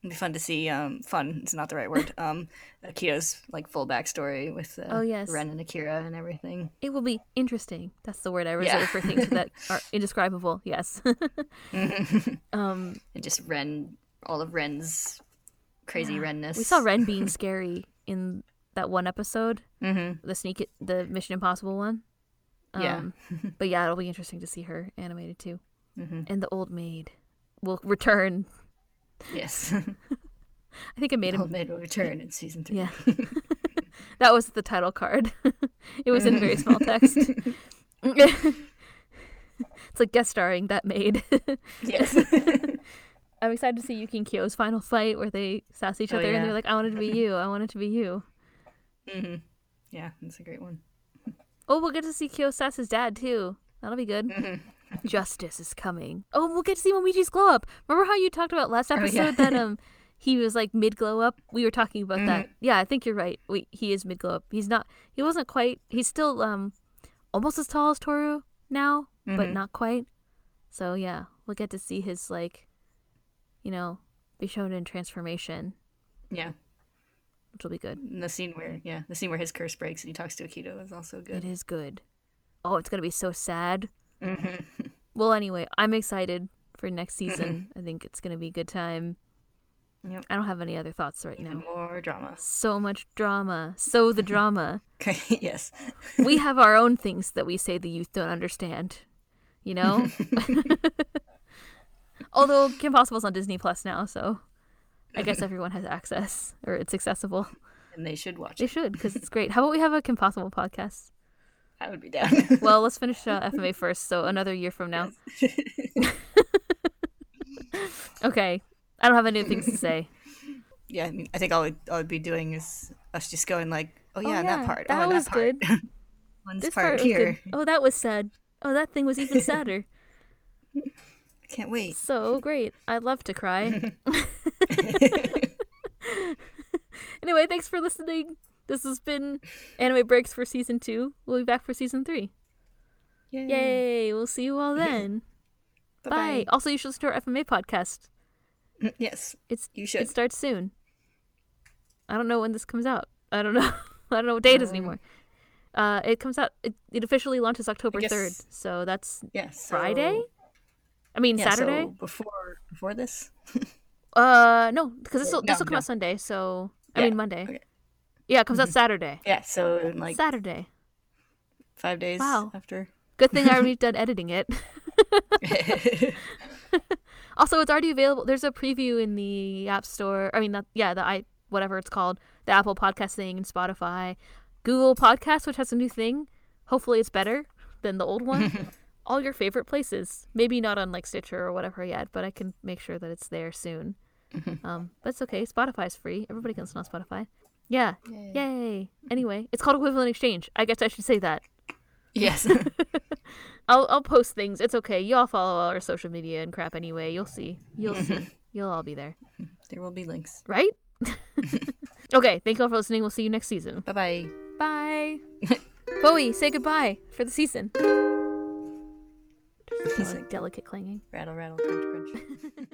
it'd be fun to see. Um, fun. It's not the right word. Um, Akito's like full backstory with uh, Oh, yes. Ren and Akira and everything. It will be interesting. That's the word I reserve Yeah. for things that <laughs> are indescribable. Yes. <laughs> um, And just Ren, all of Ren's crazy Renness. we saw Ren <laughs> being scary in that one episode, Mm-hmm. the sneak, the Mission Impossible one. Yeah. Um, but yeah, it'll be interesting to see her animated too. Mm-hmm. And the old maid will return. Yes. <laughs> I think I made a Maid will return in season three. Yeah. <laughs> that was the title card. <laughs> it was in very small text. it's like guest starring that maid. Yes. I'm excited to see Yuki and Kyo's final fight where they sass each Oh, other and they're like, I wanted to be you. I wanted to be you. hmm Yeah, that's a great one. Oh, we'll get to see Kiyosas's dad too. That'll be good. Mm-hmm. Justice is coming. Oh, we'll get to see Momiji's glow up. Remember how you talked about last episode Oh, yeah. that um he was like mid glow up? We were talking about that. Mm-hmm. Yeah, I think you're right. Wait, he is mid glow up. He's not. He wasn't quite. He's still um almost as tall as Toru now, but Mhm. not quite. So yeah, we'll get to see his like, you know, be shown in transformation, Yeah, which will be good. and the scene where yeah, the scene where his curse breaks and he talks to Akito is also good. It is good. Oh, it's gonna be so sad. Mhm. <laughs> Well, anyway, I'm excited for next <laughs> season. I think it's gonna be a good time. Yep. I don't have any other thoughts right Even now. more drama. So much drama. So the drama. Okay, <laughs> yes. we have our own things that we say the youth don't understand. You know? Although Kim Possible's on Disney Plus now, so I guess everyone has access or it's accessible. And they should watch They it. They should because it's great. How about we have a Kim Possible podcast? I would be down. <laughs> Well, let's finish uh, FMA first. So another year from now. <laughs> okay. I don't have any things to say. <laughs> yeah, I, mean, I think all we'd, all we'd be doing is us just going like, oh yeah, yeah, that part. that oh, was that part. good. One's This part, part here. good. Oh, that was sad. Oh, that thing was even sadder. Can't wait. so great. I love to cry. anyway, thanks for listening. This has been Anime Breaks for season two. We'll be back for season three. Yay. Yay! We'll see you all <laughs> then. Bye. Also, you should listen to our FMA podcast. Yes, It's you should. it starts soon. I don't know when this comes out. I don't know. <laughs> I don't know what day it is Um, anymore. Uh, it comes out. It, it officially launches October third, so that's Yes. so- Friday. I mean yeah, Saturday. so before before this. <laughs> Uh, no, because this will No, this will come no. out Sunday. So I Yeah, mean Monday. okay. Yeah, it comes out Saturday. Yeah, so in like Saturday. five days Wow. after. Good thing I already <laughs> done editing it. <laughs> <laughs> Also, it's already available. There's a preview in the App Store. I mean, not, yeah, the i whatever it's called, the Apple Podcast thing, and Spotify, Google Podcast, which has a new thing. Hopefully, it's better than the old one. All your favorite places. Maybe not on like Stitcher or whatever yet, but I can make sure that it's there soon. Um, but it's okay. Spotify's free. Everybody can listen on Spotify. Yeah. Yay. Yay. Anyway, it's called Equivalent Exchange. I guess I should say that. yes. <laughs> I'll I'll post things. It's okay. You all follow our social media and crap anyway. You'll see. You'll see. Mm-hmm. You'll all be there. Mm-hmm. there will be links. Right? <laughs> <laughs> okay, thank you all for listening. We'll see you next season. Bye bye. Bye. Bowie, say goodbye for the season. Just like delicate clanging. Rattle, rattle, crunch, crunch.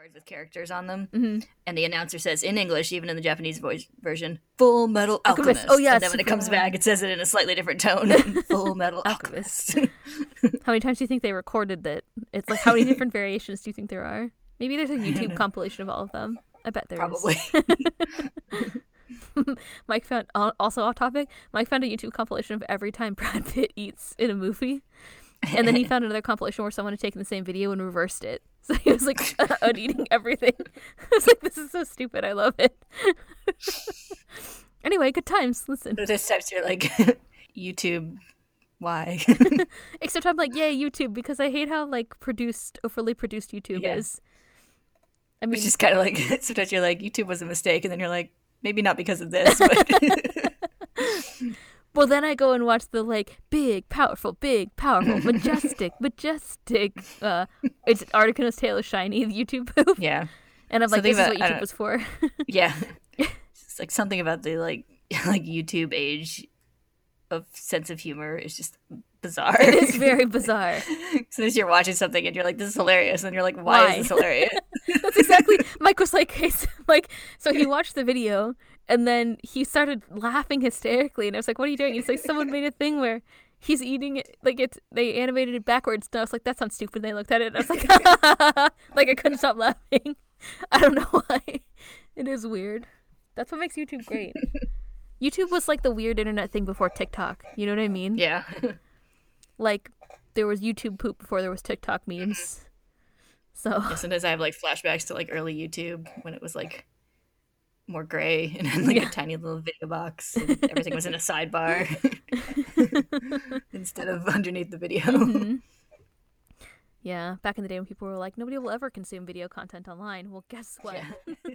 Cards with characters on them, Mhm. and the announcer says in English, even in the Japanese voice version, "Full Metal Alchemist. Alchemist." Oh, yeah, and then when it comes back, it says it in a slightly different tone. <laughs> Full Metal Alchemist. <laughs> How many times do you think they recorded that? It's like how many different variations do you think there are? Maybe there's a YouTube compilation of all of them. I bet there is. Probably. <laughs> Mike found also off topic. Mike found a YouTube compilation of every time Brad Pitt eats in a movie, and then he <laughs> found another compilation where someone had taken the same video and reversed it. <laughs> So he was like <laughs> uneating everything. I was like, "This is so stupid. I love it." anyway, good times. Listen, There's types you're like YouTube. Why? except I'm like, "Yay, YouTube!" Because I hate how like produced, overly produced YouTube Yeah. is. I mean, It's just kind of like sometimes you're like YouTube was a mistake, and then you're like maybe not because of this, but Well, then I go and watch the like big, powerful, big, powerful, <laughs> majestic, majestic. Uh, it's Articuno's tail is shiny. The YouTube poop, yeah, and I'm like, Something this is what YouTube was for. <laughs> yeah. It's like something about the like <laughs> like YouTube age of sense of humor is just bizarre. it's very bizarre. so as you're watching something and you're like, "This is hilarious," and you're like, "Why, Why? is this hilarious?" That's exactly. Mike was like, like, so he watched the video and then he started laughing hysterically, and I was like, what are you doing? He's like, someone made a thing where. He's eating it like it's they animated it backwards. And I was like, that sounds stupid. And I looked at it and I was like, <laughs> like I couldn't stop laughing. <laughs> I don't know why. It is weird. That's what makes YouTube great. <laughs> YouTube was like the weird internet thing before TikTok. You know what I mean? yeah, Like there was YouTube poop before there was TikTok memes. So Yeah, sometimes I have like flashbacks to like early YouTube when it was like more gray and had like Yeah. a tiny little video box. And everything was in a <laughs> sidebar <laughs> instead of underneath the video. Mhm. <laughs> Yeah, back in the day when people were like, nobody will ever consume video content online. Well, guess what? Yeah.